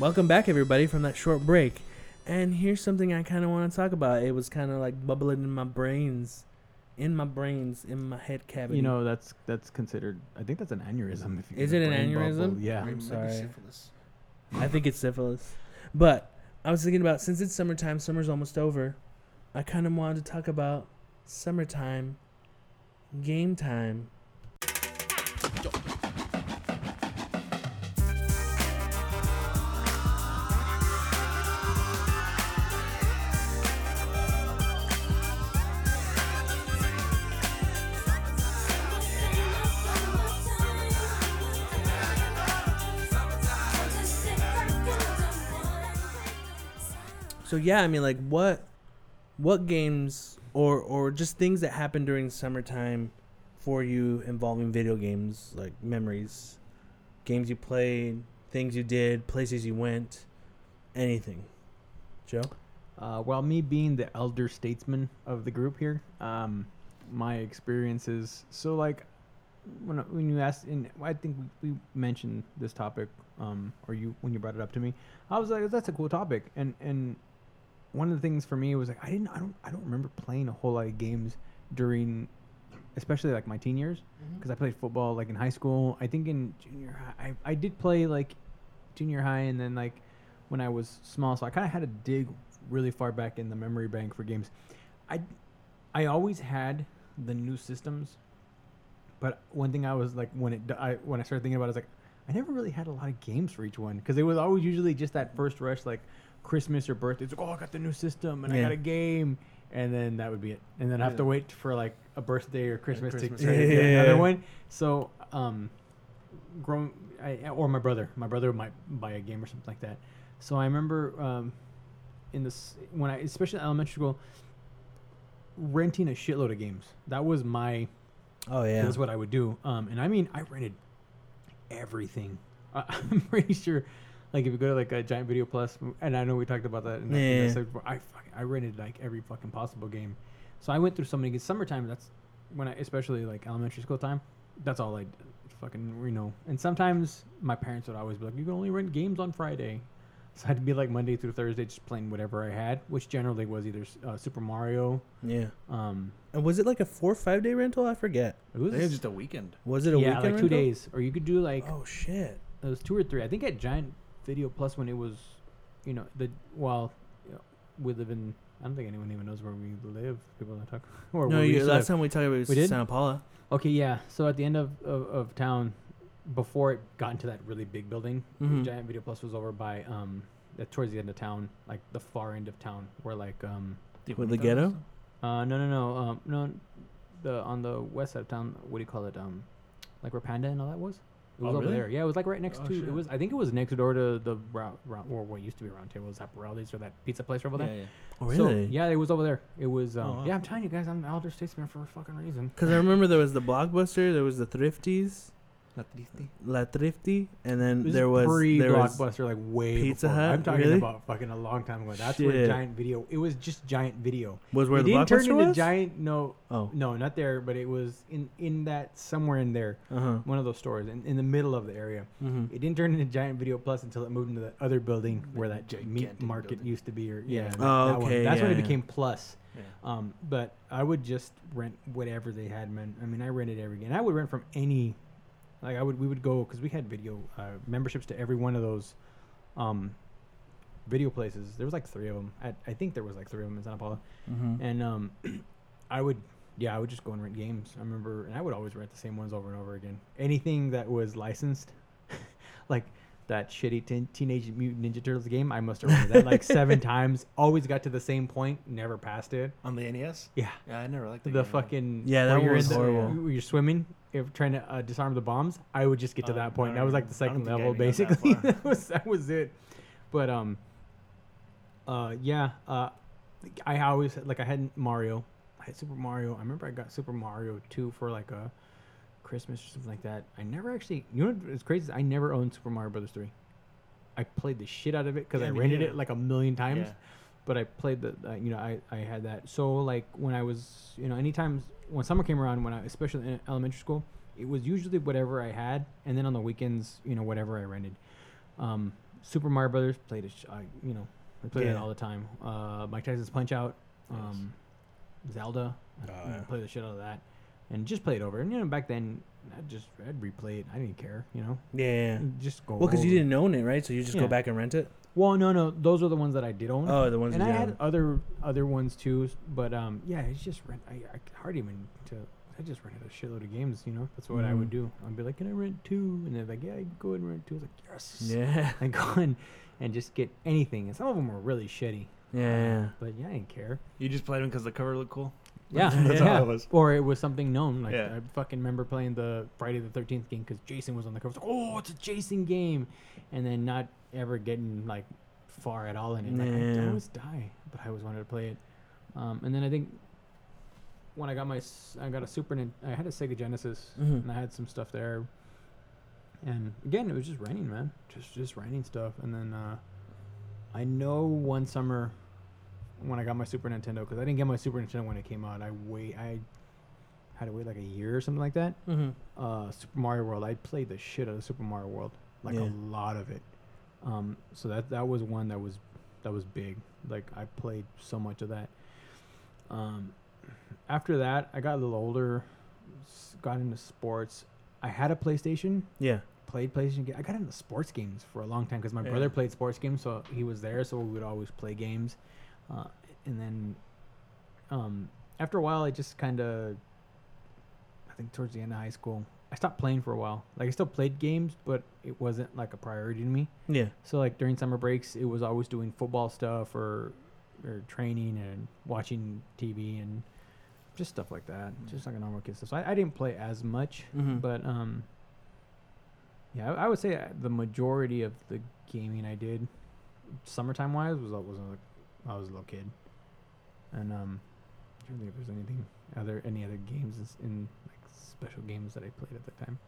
Welcome back, everybody, from that short break. And here's something I kind of want to talk about. It was kind of like bubbling in my brains, in my brains, in my head cavity. You know, that's that's considered. I think that's an aneurysm. If you Is it an aneurysm? bubble. Yeah. I'm Maybe sorry. syphilis. I think it's syphilis. But I was thinking about since it's summertime, summer's almost over. I kind of wanted to talk about summertime, game time. So yeah, I mean, like what, what games or or just things that happen during summertime for you involving video games, like memories, games you played, things you did, places you went, anything. Joe. Uh, well, me being the elder statesman of the group here, um, my experiences. So, like, when when you asked, and I think we, we mentioned this topic, um, or you when you brought it up to me, I was like, that's a cool topic, and and one of the things for me was like, I didn't, I don't, I don't remember playing a whole lot of games during, especially like my teen years, Mm-hmm. because I played football like in high school. I think in junior high, I, I did play like junior high, and then like when I was small, so I kind of had to dig really far back in the memory bank for games. I I always had the new systems, but one thing I was like when it I when I started thinking about it, I was like, I never really had a lot of games for each one because it was always usually just that first rush like Christmas or birthday. It's like, oh, I got the new system and I got a game, and then that would be it. And then I have to wait for like a birthday or Christmas, Christmas, to yeah. get Yeah. another one. So um, grown I, or my brother, my brother might buy a game or something like that. So I remember um, in this when I especially in elementary school renting a shitload of games. That was my Oh yeah. that's what I would do. Um, and I mean, I rented everything. I, I'm pretty sure, like if you go to like a Giant Video Plus, and I know we talked about that. In that, in that Yeah. before, I fucking, I rented like every fucking possible game. So I went through so many. games. Summertime, that's when I, especially like elementary school time. That's all I did. fucking you know. And sometimes my parents would always be like, "You can only rent games on Friday." So I'd be like Monday through Thursday just playing whatever I had, which generally was either uh, Super Mario. yeah. Um, And was it like a four or five day rental? I forget. it was It was just a weekend. Was it a yeah, weekend like two rental? days, or you could do like Oh shit. it was two or three. I think at Giant Video Plus when it was, you know, the well, you know, we live in. I don't think anyone even knows where we live. People don't talk. Or No, where we you, used to last live. time we talked about it was We did? Santa Paula. Okay, yeah. So at the end of, of, of town, before it got into that really big building, Mhm. Giant Video Plus was over by um, towards the end of town, like the far end of town, where like um, With the ghetto? uh, no, no, no, um, no, the on the west side of town. What do you call it? Um, like where Panda and all that was. It was Oh, over really? there. Yeah, it was like right next Oh, to. shit. It was. I think it was next door to the round, round or what used to be Round Table. Was that Borelli's or that pizza place over there? Yeah, yeah. Oh So, really? yeah, it was over there. It was. Um, Oh, wow. Yeah, I'm telling you guys, I'm an elder statesman for a fucking reason. Because I remember there was the Blockbuster, there was the Thrifties, La Triste. La Thrifty, and then This was there was pre-blockbuster, like way Pizza before. Hut? I'm talking Really? about fucking a long time ago. That's where Giant Video. It was just Giant Video. was where it the didn't turn into was. Giant. No, oh, no, not there. But it was in in that somewhere in there, uh huh. one of those stores in, in the middle of the area. Mm-hmm. It didn't turn into Giant Video Plus until it moved into the other building where Like that meat market building. used to be. Or Yeah. yeah, that- Oh, that one. okay, That's when it yeah. became Plus. Yeah. Um, but I would just rent whatever they had, man. I mean, I rented every game. I would rent from any, like I would. We would go because we had video uh, memberships to every one of those, um, video places. There was like three of them. I, I think there was like three of them in Santa Paula, Mm-hmm. and um, I would, yeah, I would just go and rent games. I remember, and I would always rent the same ones over and over again. Anything that was licensed, like that shitty teen Teenage Mutant Ninja Turtles game, I must have rented that like seven times. Always got to the same point, never passed it. On the NES? Yeah. Yeah, I never liked The game, man. fucking Yeah, that where you're was in the- horrible. where you're swimming, if trying to uh, disarm the bombs. I would just get to Oh, that point. I That was like don't- the I don't second think I level, even got that basically. far. that was that was it. But um, uh, yeah, uh, I always like I had Mario. I had Super Mario. I remember I got Super Mario two for like a Christmas or something like that. I never actually. You know what's crazy? I never owned Super Mario Brothers three. I played the shit out of it because Yeah, I rented it like a million times Yeah. but I played the, uh, you know, I, I had that. So like when I was, you know, anytime when summer came around, when I, especially in elementary school, it was usually whatever I had, and then on the weekends, you know, whatever I rented. Um, Super Mario Brothers played it, sh- I, you know, I played it all the time. Uh, Mike Tyson's Punch Out, um, Zelda, Oh, you know, yeah. play the shit out of that, and just play it over. And you know, back then, I just I'd replay it. I didn't care, you know, Yeah. just go. Well, because you didn't own it, right? So you just Yeah. go back and rent it. Well, no, no, those are the ones that I did own Oh, the ones and that I had own. other other ones too, but um, yeah, it's just rent. I, I hardly even to. I just rented a shitload of games. You know, that's what I would Mhm. do. I'd be like, "Can I rent two? And they're like, "Yeah, go ahead and rent two. I was like, "Yes." Yeah. I go in and just get anything, and some of them were really shitty. Yeah. But yeah, I didn't care. You just played them because the cover looked cool? Yeah, That's yeah. all it was. Or it was something known. Like Yeah. I fucking remember playing the Friday the Thirteenth game because Jason was on the cover. It's like, oh, it's a Jason game, and then not ever getting like far at all in it. Like, I, I Yeah. always die, but I always wanted to play it. Um, and then I think when I got my, s- I got a Super. Nin- I had a Sega Genesis, Mhm. and I had some stuff there. And again, it was just raining, man. Just just raining stuff. And then uh, I know one summer when I got my Super Nintendo because I didn't get my Super Nintendo when it came out. I wait. I had to wait like a year or something like that. Mm-hmm. Uh, Super Mario World. I played the shit out of Super Mario World, like Yeah. a lot of it. Um, so that that was one that was that was big. Like I played so much of that. Um, after that, I got a little older, got into sports. I had a PlayStation, Yeah. played PlayStation. ga- I got into sports games for a long time because my Yeah. brother played sports games, so he was there, so we would always play games. Uh, and then, um, after a while, I just kind of, I think towards the end of high school, I stopped playing for a while. Like I still played games, but it wasn't like a priority to me. Yeah. So like during summer breaks, it was always doing football stuff or or training and watching TV and just stuff like that. Just like a normal kid stuff. So I, I didn't play as much, Mm-hmm. but um, yeah, I, I would say uh, the majority of the gaming I did, summertime wise, was was like I was a little kid, and um, I don't think if there's anything other any other games in like special games that I played at that time.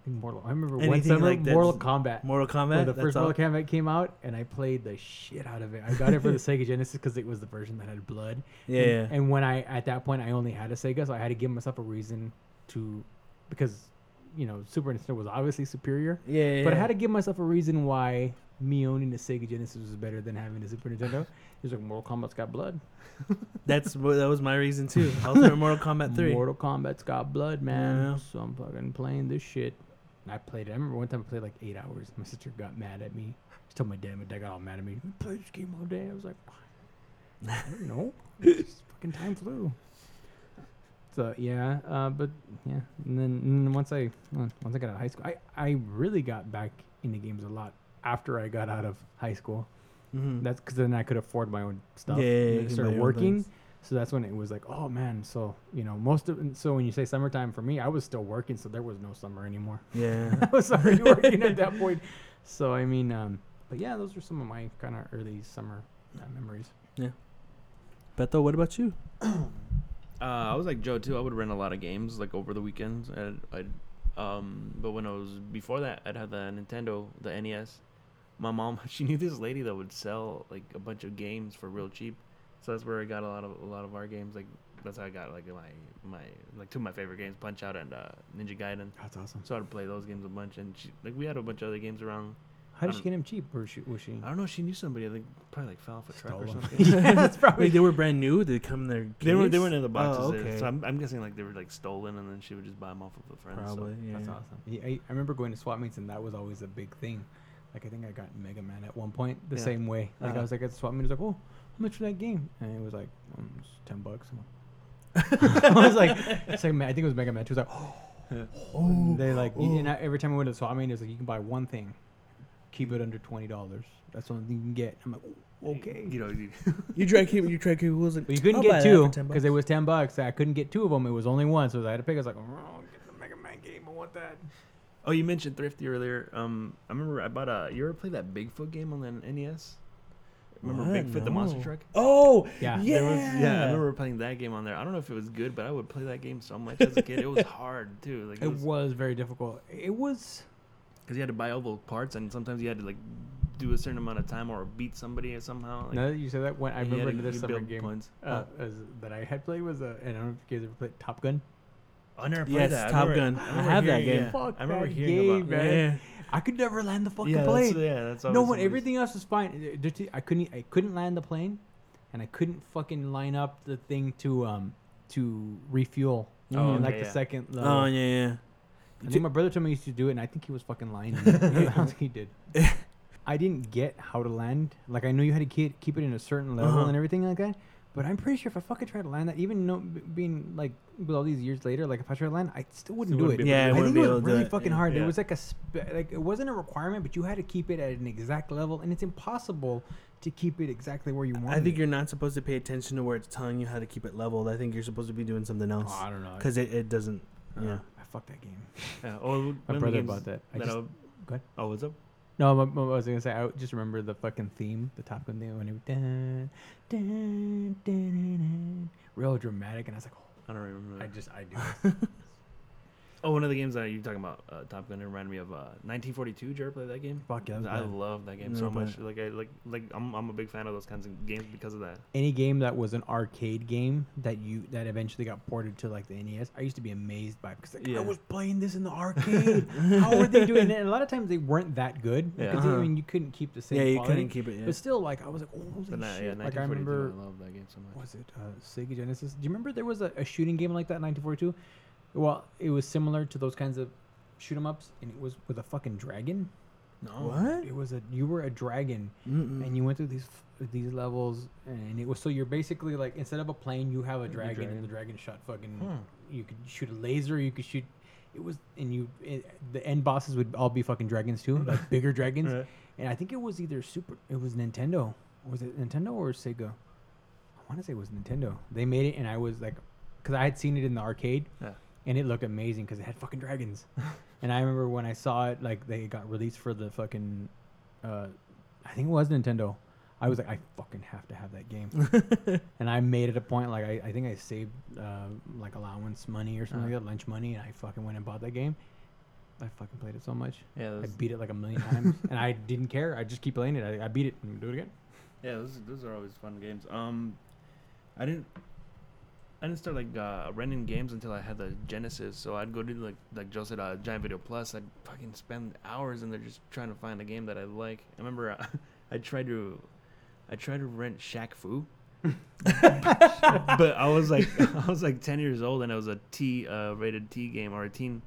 I think Mortal. I remember one Anything summer like Mortal Kombat. Mortal Kombat. The first all? Mortal Kombat came out, and I played the shit out of it. I got it for the Sega Genesis because it was the version that had blood. Yeah. And, yeah. and when I at that point I only had a Sega, so I had to give myself a reason to, because, you know, Super Nintendo was obviously superior. yeah, yeah. But I had to give myself a reason why me owning the Sega Genesis was better than having the Super Nintendo. It was like Mortal Kombat's got blood. That's what that was my reason too. Ultimate Mortal Kombat three. Mortal Kombat's got blood, man. Yeah. So I'm fucking playing this shit. And I played it. I remember one time I played like eight hours. My sister got mad at me. She told my dad. My dad got all mad at me. You play this game all day. I was like, I don't just fucking time flew. So yeah, uh, but yeah, and then, and then once I well, once I got out of high school, I I really got back into games a lot after I got out of high school. Mm-hmm. That's because then I could afford my own stuff. Yeah, yeah, and you then can buy started working. So that's when it was like, oh man. So you know, most of so when you say summertime for me, I was still working, so there was no summer anymore. Yeah. I was already working at that point. So I mean, um, but yeah, those are some of my kind of early summer uh, memories. Yeah. Beto, what about you? Uh, I was like Joe too. I would rent a lot of games like over the weekends. I'd, I'd um, but when I was before that, I'd have the Nintendo, the NES. My mom, she knew this lady that would sell like a bunch of games for real cheap. So that's where I got a lot of a lot of our games. Like that's how I got like my my like two of my favorite games, Punch Out and uh, Ninja Gaiden. That's awesome. So I'd play those games a bunch, and she, like we had a bunch of other games around. How did she get him cheap? Or she, was she? I don't know. She knew somebody. I think probably like fell off a truck or Stole 'em. something. yeah, that's probably. Wait, they were brand new. Did they come in their? They were they case? weren't in the boxes. Oh, there, okay. So I'm, I'm guessing like they were like stolen, and then she would just buy them off of a friend. so- Probably. Yeah. That's awesome. Yeah, I, I remember going to swap meets and that was always a big thing. Like I think I got Mega Man at one point the Yeah. same way. Like I Uh-huh. was like at the swap meet, I was like, oh, how much for that game? And it was like um, it's ten bucks. I was like, it's like Ma- I think it was Mega Man. She was like, oh, Oh, they like oh. and I, every time I went to the swap meet, it was like you can buy one thing, keep it under twenty dollars. That's the only thing you can get. I'm like, "Oh, okay. You know, you, You tried keep you tried keep who was it? But you couldn't I'll buy get that two for 10 because it was ten bucks. I couldn't get two of them. It was only one, so I had to pick. I was like, oh, get the Mega Man game. I want that. oh, you mentioned thrifty earlier. Um, I remember I bought a. You ever play that Bigfoot game on the NES? Remember What? Bigfoot the monster No. truck? Oh Yeah. yeah. There was, yeah, I remember playing that game on there. I don't know if it was good, but I would play that game so much as a kid. It was hard too, like It was very difficult. It was. Because you had to buy all those parts, and sometimes you had to like do a certain amount of time or beat somebody or somehow. Like, now that you said that, when I had remember to- this you summer game points. uh, as, that I had played was, uh, and I don't know if you guys ever played Top Gun. I never played Yes, that. I Top remember- Gun. I remember have that hearing- game. yeah, Fuck I remember that hearing game, about man. I could never land the fucking Yeah, plane. that's, yeah, that's no always one. Everything else was fine. Uh, there t- I couldn't. I couldn't land the plane, and I couldn't fucking line up the thing to um to refuel. Oh, in like okay, the second level. Oh yeah, yeah. I think my brother told me he used to do it, and I think he was fucking lying. I don't think he did. I didn't get how to land. Like I knew you had to keep keep it in a certain level Uh-huh. and everything like that. But I'm pretty sure if I fucking tried to land that, even know, b- being like with all these years later, like if I tried to land, I still wouldn't Still do wouldn't it. be able Yeah, I I think it was able to really it. fucking Yeah. hard. It was like a spe- like it wasn't a requirement, but you had to keep it at an exact level, and it's impossible to keep it exactly where you want. It. I think it. you're not supposed to pay attention to where it's telling you how to keep it leveled. I think you're supposed to be doing something else Oh, I don't know. because it, it doesn't. Uh, Yeah. I fucked that game. Yeah. Oh, one My brother bought that. I that just, I would- go ahead. Oh, what's up? No, I, I was gonna say I just remember the fucking theme, the Top Gun theme, when it dun, dun, dun, dun, dun, real dramatic, and I was like, oh, I don't remember. I just I do. it. Oh, one of the games that you're talking about, uh, Top Gun, it reminded me of uh, 1942. Did you ever play that game? Fuck yeah, I love that game Never so played much. Like I like like I'm I'm a big fan of those kinds of games because of that. any game that was an arcade game that you that eventually got ported to like the NES, I used to be amazed by because like, Yeah. I was playing this in the arcade. How were they doing it? And a lot of times they weren't that good Yeah. because I Uh-huh. mean you couldn't keep the same. yeah, you quality. couldn't keep it. Yeah. But still, like I was like, holy But that, shit! yeah, like I 1942. remember, I love that game so much. was it uh, Sega Genesis? Do you remember there was a, a shooting game like that in 1942? Well, it was similar to those kinds of shoot 'em ups, and it was with a fucking dragon. No. What? It was a you were a dragon, Mm-mm. and you went through these these levels, and it was so you're basically like instead of a plane, you have a dragon, dragon. and the dragon shot fucking. Hmm. You could shoot a laser. You could shoot. It was and you it, the end bosses would all be fucking dragons too, like bigger dragons. Right. And I think it was either Super. It was Nintendo. Was it Nintendo or Sega? I want to say it was Nintendo. They made it, and I was like, because I had seen it in the arcade, Yeah. And it looked amazing because it had fucking dragons. and I remember when I saw it, like they got released for the fucking, uh, I think it was Nintendo. I was like, I fucking have to have that game. and I made it a point, like I, I think I saved uh, like allowance money or something Uh. like that, lunch money, and I fucking went and bought that game. I fucking played it so much. Yeah, I beat it like a million times, and I didn't care. I just keep playing it. I, I beat it and do it again. yeah, those those are always fun games. Um, I didn't. I didn't start like uh, renting games until I had the Genesis. So I'd go to like like Joe said, uh, Giant Video Plus. I'd fucking spend hours in there just trying to find a game that I like. I remember uh, I tried to, I tried to rent Shaq Fu, but I was like I was like ten years old and it was a T uh, rated T game or a teen,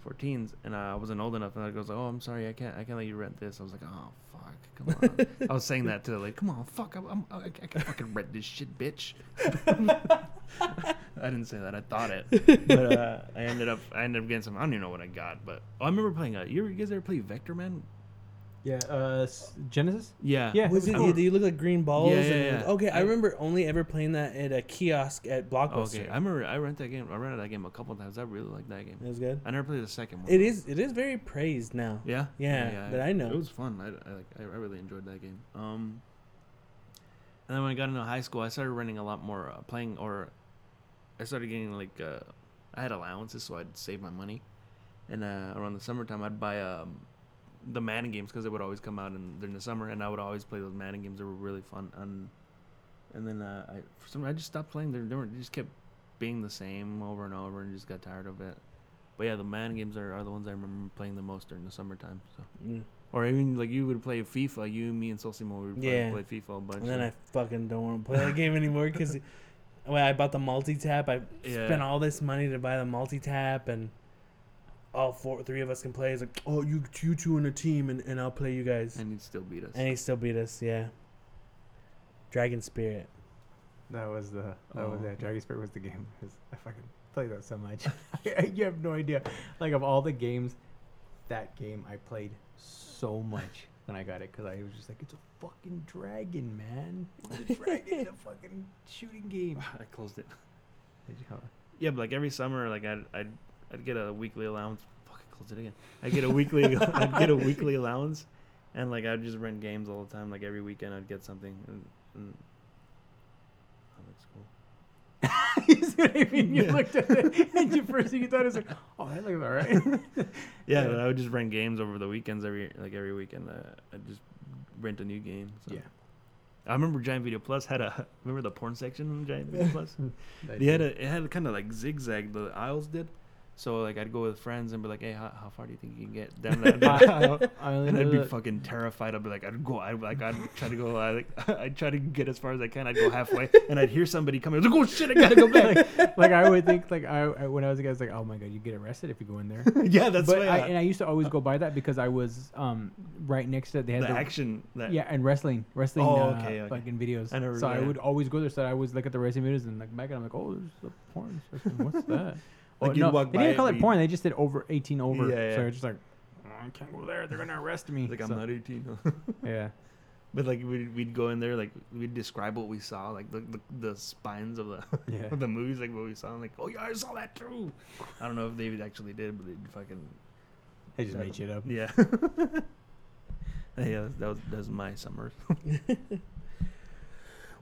for teens, and uh, I wasn't old enough. And I goes, like "Oh, I'm sorry, I can't I can't let you rent this." I was like, "Oh come on." I was saying that to like, "Come on, fuck, I'm, I'm, I, I can fucking rent this shit, bitch." I didn't say that. I thought it, but uh, I ended up I ended up getting some. I don't even know what I got, but oh, I remember playing. Uh, you, you guys ever play Vectorman? Yeah, uh, s- Genesis. Yeah. Yeah. Was it? Yeah, re- do you look like green balls? Yeah, and yeah, it yeah. Okay, I I- remember only ever playing that at a kiosk at Blockbuster. Okay, I remember I rented that game. I rented that game a couple times. I really liked that game. it was good. I never played the second one. It though. is. It is very praised now. Yeah. Yeah, but I know. It was fun. I, I like. I, I really enjoyed that game. Um. And then when I got into high school, I started renting a lot more, uh, playing, or I started getting like, uh, I had allowances, so I'd save my money, and uh, around the summertime, I'd buy um, the Madden games because they would always come out in during the summer, and I would always play those Madden games. They were really fun, and and then uh, I for some I just stopped playing. They, they, were, they just kept being the same over and over, and just got tired of it. But yeah, the Madden games are, are the ones I remember playing the most during the summertime. So. Mm. Or even like you would play FIFA, you, me, and Sosimo would play, Yeah. play FIFA a bunch. And then I fucking don't want to play that game anymore because when I bought the multi tap, I Yeah. spent all this money to buy the multi tap, and all four, three of us can play. It's like, oh, you, you two in a team, and, and I'll play you guys. And, and he'd still beat us. And he still beat us. Yeah. Dragon Spirit. That was the that was Oh. yeah. Dragon Spirit was the game. 'cause I fucking played that so much. you have no idea. Like of all the games, that game I played so much when I got it because I was just like, it's a fucking dragon, man. It's a dragon in a fucking shooting game. I closed it. Did you? Yeah, but like every summer, like I'd I'd, I'd get a weekly allowance. Fuck, I closed it again. I'd get a weekly I'd get a weekly allowance, and like I'd just rent games all the time. Like every weekend, I'd get something. And, and oh, that's cool. you see what I mean? You Yeah. looked at it, and the first thing you thought is like, oh, that looks alright. Yeah, Yeah. but I would just rent games over the weekends. Every like every weekend, uh, I'd just rent a new game. So. Yeah. I remember Giant Video Plus had a remember the porn section in Giant Video Plus. That They had a it had kind of like zigzag the aisles did. So like I'd go with friends and be like, hey, how, how far do you think you can get down that? I And I'd be that- fucking terrified. I'd be like, I'd go, I'd like, I'd try to go, I like, I'd try to get as far as I can. I'd go halfway, and I'd hear somebody coming. I was like, oh shit, I gotta go back. like I would think like I, I when I was a kid, I was like, oh my god, you get arrested if you go in there. yeah, that's but why I, I, and I used to always go by that because I was um right next to. They had the the, action. That, yeah, and wrestling, wrestling, Oh, uh, okay, okay. fucking videos. I never- so I would always go there. So I always look at the racing videos and like back and I'm like, oh, there's the porn. What's that? Like oh, you'd no, walk they by didn't call it, it porn. They just did over 18 over. Yeah, yeah. So yeah. I just like, oh, I can't go there. They're gonna arrest me. Like I'm not 18. Yeah. But like we'd, we'd go in there, like we'd describe what we saw, like the the, the spines of the Yeah. of the movies, like what we saw. I'm like, oh yeah, I saw that too. I don't know if they actually did, but they fucking They just made shit up. yeah. yeah, that was that was my summer.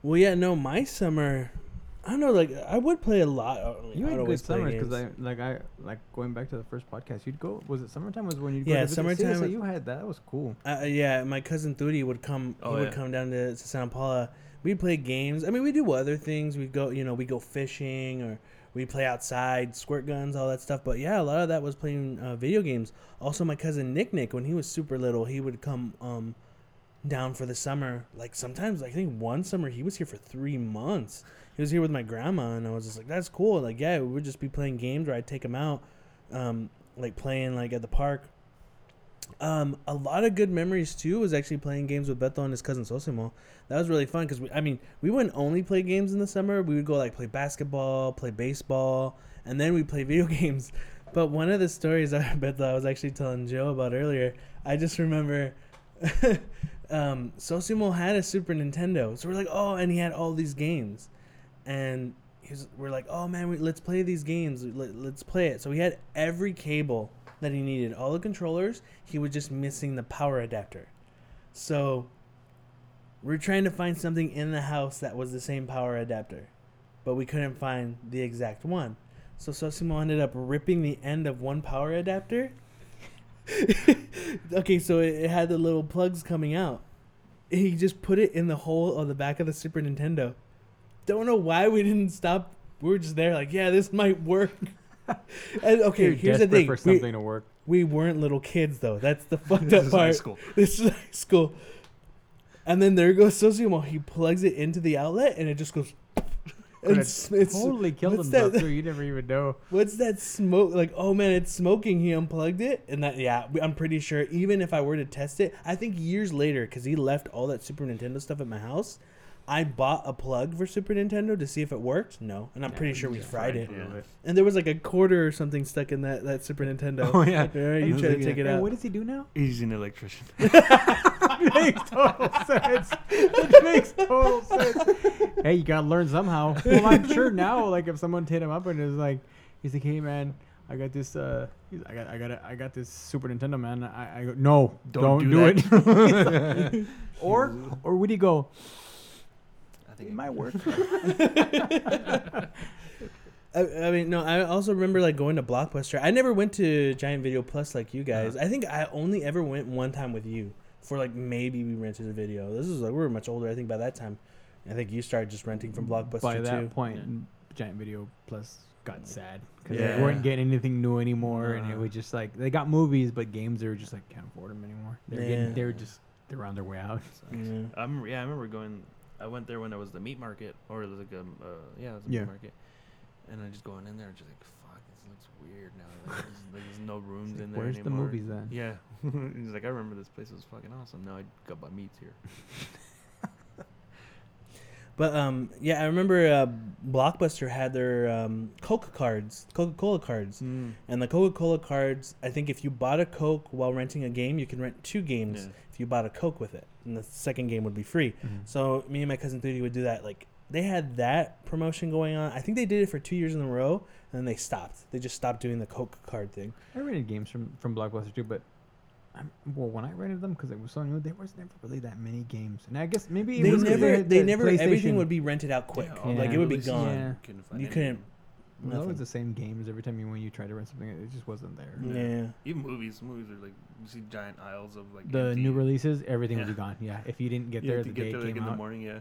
Well, yeah, no, my summer, I don't know. Like I would play a lot. uh, You had good summers because. I like I like going back to the first podcast. You'd go. Was it summertime? Was when you Yeah, go to visit? See, summertime So you had that. That was cool. Uh, yeah, my cousin Thudi would come. Oh, he would yeah. come down to, to Santa Paula. We'd play games. I mean, we do other things. We go, you know, we go fishing or we play outside, squirt guns, all that stuff. But yeah, a lot of that was playing uh, video games. Also, my cousin Nick Nick, when he was super little, he would come um, down for the summer. Like sometimes, I think one summer he was here for three months. He was here with my grandma, and I was just like, "That's cool." Like, yeah, we would just be playing games, or I'd take him out, um, like playing like at the park. Um, a lot of good memories too was actually playing games with Beto and his cousin Sosimo. That was really fun because I mean we wouldn't only play games in the summer. We would go like play basketball, play baseball, and then we play video games. But one of the stories I Beto I was actually telling Joe about earlier, I just remember, um, Sosimo had a Super Nintendo, so we're like, oh, and he had all these games, and was, we're like, oh man, we, let's play these games. Let, let's play it. So he had every cable that he needed, all the controllers. He was just missing the power adapter. So we're trying to find something in the house that was the same power adapter, but we couldn't find the exact one. So Sosimo ended up ripping the end of one power adapter. okay, so it, it had the little plugs coming out. He just put it in the hole of the back of the Super Nintendo. Don't know why we didn't stop. We were just there, like, yeah, this might work. and okay, You're here's the thing: for we, something to work. we weren't little kids, though. That's the fucked This up is high part. school. This is high school. And then there goes Sosimo. He plugs it into the outlet, and it just goes. Could it's, it's, Totally killed what's himself that- too. You never even know. What's that smoke? Like, oh man, it's smoking. He unplugged it, and that yeah, I'm pretty sure. Even if I were to test it, I think years later, because he left all that Super Nintendo stuff at my house, I bought a plug for Super Nintendo to see if it worked. No, and I'm Yeah, pretty sure we fried fried it. Yeah. And there was like a quarter or something stuck in that that Super Nintendo. Oh yeah. Right, you was try to take at- it Hey, out. What does he do now? He's an electrician. makes total sense. It makes total sense. Hey, you gotta learn somehow. Well, I'm sure now, like if someone hit him up and is like, he's like, hey man, I got this. Uh, he's, I got, I got, a, I got this Super Nintendo, man. I, I go, no, Don't don't, do do, it. or, or would he go? I think It might work. I, I mean, no. I also remember like going to Blockbuster. I never went to Giant Video Plus like you guys. Uh-huh. I think I only ever went one time with you for like maybe we rented a video. This is like we were much older. I think by that time, I think you started just renting from Blockbuster By that too. point, Yeah. Giant Video Plus got sad because Yeah. they weren't getting anything new anymore, and it Uh. was just like they got movies, but games they were just like can't afford them anymore. They're Yeah. getting, they were just they're on their way out. Yeah. I remember, yeah, I remember going. I went there when there was the meat market, or it was like a, uh, yeah, it was a Yeah. meat market, and I just going in there, just like, fuck, this looks weird now. Like, there's, there's no rooms in there Where's the movies then? Yeah, he's like, I remember this place was fucking awesome. Now I got my meats here. But um, yeah, I remember uh, Blockbuster had their um, Coke cards, Coca Cola cards, Mm. and the Coca Cola cards. I think if you bought a Coke while renting a game, you can rent two games Yeah. if you bought a Coke with it, and the second game would be free. Mhm. So me and my cousin Thudi would do that. Like they had that promotion going on. I think they did it for two years in a row, and then they stopped. They just stopped doing the Coke card thing. I rented games from from Blockbuster too, but I'm, well, when I rented them because it was so new, there was never really that many games, and I guess maybe it They was 'cause never, had they the never. Everything would be rented out quick. all Like the it would be gone. Yeah. couldn't find You any couldn't. of them. It was always the same games every time you when you tried to rent something. It just wasn't there. Yeah. Even movies, movies are like you see giant aisles of like The empty- new releases, everything would be gone. Yeah, if you didn't get you there have the to day get it like came in the morning. Yeah,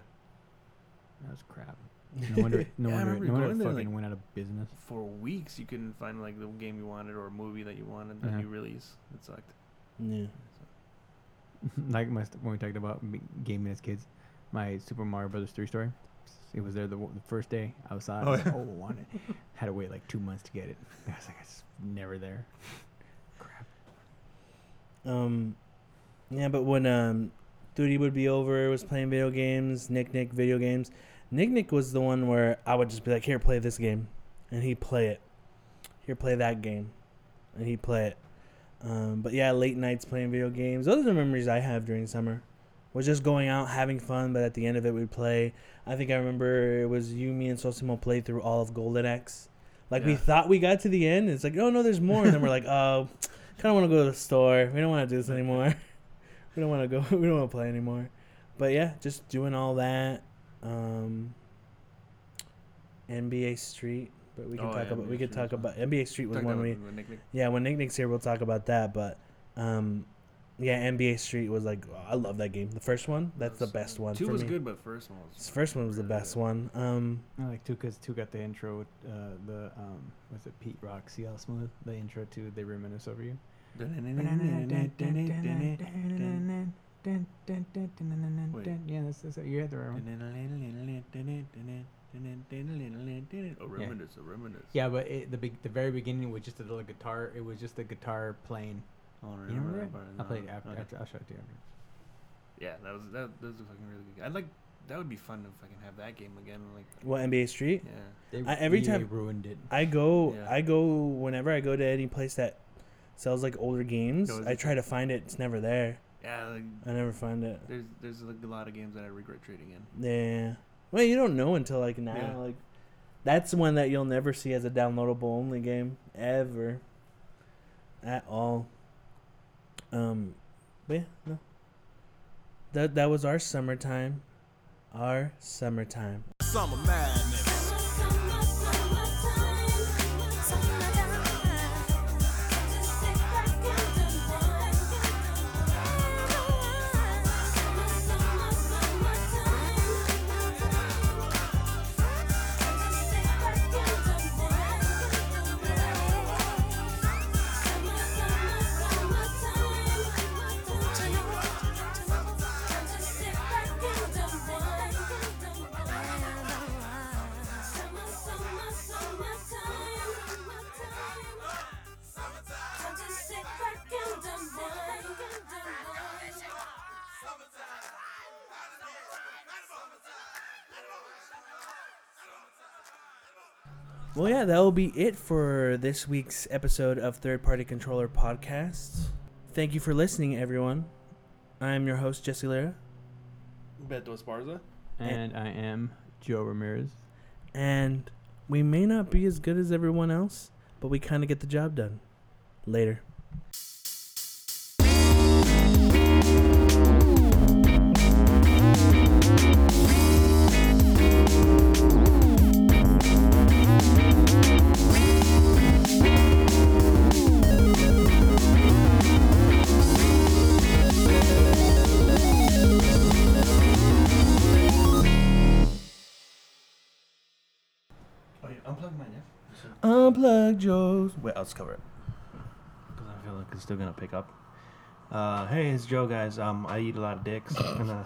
that was crap. No wonder, no Yeah, wonder, no wonder going it there, fucking like- went out of business. for weeks you couldn't find like the game you wanted or a movie that you wanted, the Yeah. new release. It sucked. Yeah. like my st- when we talked about me- gaming as kids, my Super Mario Brothers three story. It was there the, w- the first day outside. Oh, I was like, yeah. oh, I want it. Had to wait like two months to get it. I was like, it's never there. Crap. Um, yeah, but when um, Duty would be over, was playing video games. Nick Nick video games. Nick Nick was the one where I would just be like, "Here, play this game," and he'd play it. Here, play that game, and he'd play it. Um, but yeah, late nights playing video games. Those are the memories I have during summer. Was just going out having fun, but at the end of it, we'd play. I think I remember it was you, me, and Sosimo played through all of Golden Axe. Like we thought we got to the end. It's like, oh no, there's more. And then we're like, oh, kind of want to go to the store. We don't want to do this anymore. we don't want to go. We don't want to play anymore. But yeah, just doing all that. Um, NBA Street, but we can Oh, talk yeah, about we NBA could talk about NBA Street was Talked one about we it Nick Nick. yeah when Nick Nick's here we'll talk about that, but um yeah NBA Street was like I love that game. The first one that's the best one. Two for was me. good, but first one was. This first one was the best good. one. Um I like two because two got the intro. With, uh, the um, was it Pete Rock? See how smooth the intro to "They Reminisce Over You." Yeah, that's, that's you had the right one. Oh, reminisce, oh, reminisce. Yeah, but it, the big, the very beginning was just a little guitar. It was just the guitar playing. I don't You remember remember that it? part. I'll play it after, Okay. after. I'll show it to you. After. Yeah, that was that. That was a fucking really good. game. I'd like. That would be fun if I can have that game again. Like, what NBA Street? yeah. They, I- every EA time- ruined it. I go Yeah. I go whenever I go to any place that sells like older games, No, I try to find it. It's never there. Yeah, like, I never find it. there's there's like a lot of games that I regret trading in. Yeah. Well, you don't know until like now. Yeah. Like that's one that you'll never see as a downloadable only game ever. At all. Um but yeah, no. That that was our summertime. Our summertime. Summer madness. Well, yeah, that will be it for this week's episode of Third Party Controller Podcast. Thank you for listening, everyone. I'm your host, Jesse Lara, Beto Esparza. And I am Joe Ramirez. and we may not be as good as everyone else, but we kind of get the job done. Later. Wait, cover it. Because I feel like it's still gonna pick up. Uh, hey, it's Joe, guys. Um, I eat a lot of dicks, and uh,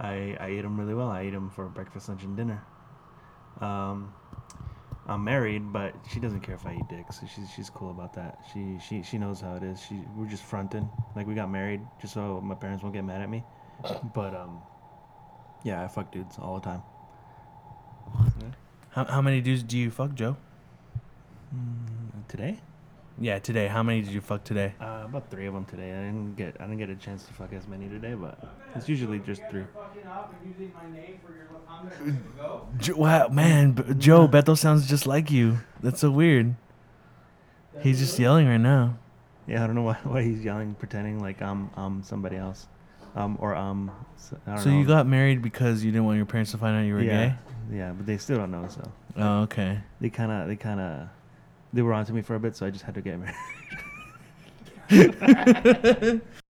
I I eat them really well. I eat them for breakfast, lunch, and dinner. Um, I'm married, but she doesn't care if I eat dicks. So she's she's cool about that. She she she knows how it is. She we're just fronting like we got married just so my parents won't get mad at me. But um, yeah, I fuck dudes all the time. How, how many dudes do you fuck, Joe? Mm, today? Yeah, today. How many did you fuck today? Uh, about three of them today. I didn't get I didn't get a chance to fuck as many today, but it's usually just three. Jo- wow, man, B- Joe, Beto sounds just like you. That's so weird. He's just yelling right now. Yeah, I don't know why, why he's yelling, pretending like I'm um somebody else, um or um. s- I don't So know. you got married because you didn't want your parents to find out you were yeah, gay? yeah, but they still don't know. So Oh, okay. they kind of they kind of they were onto me for a bit, so I just had to get married.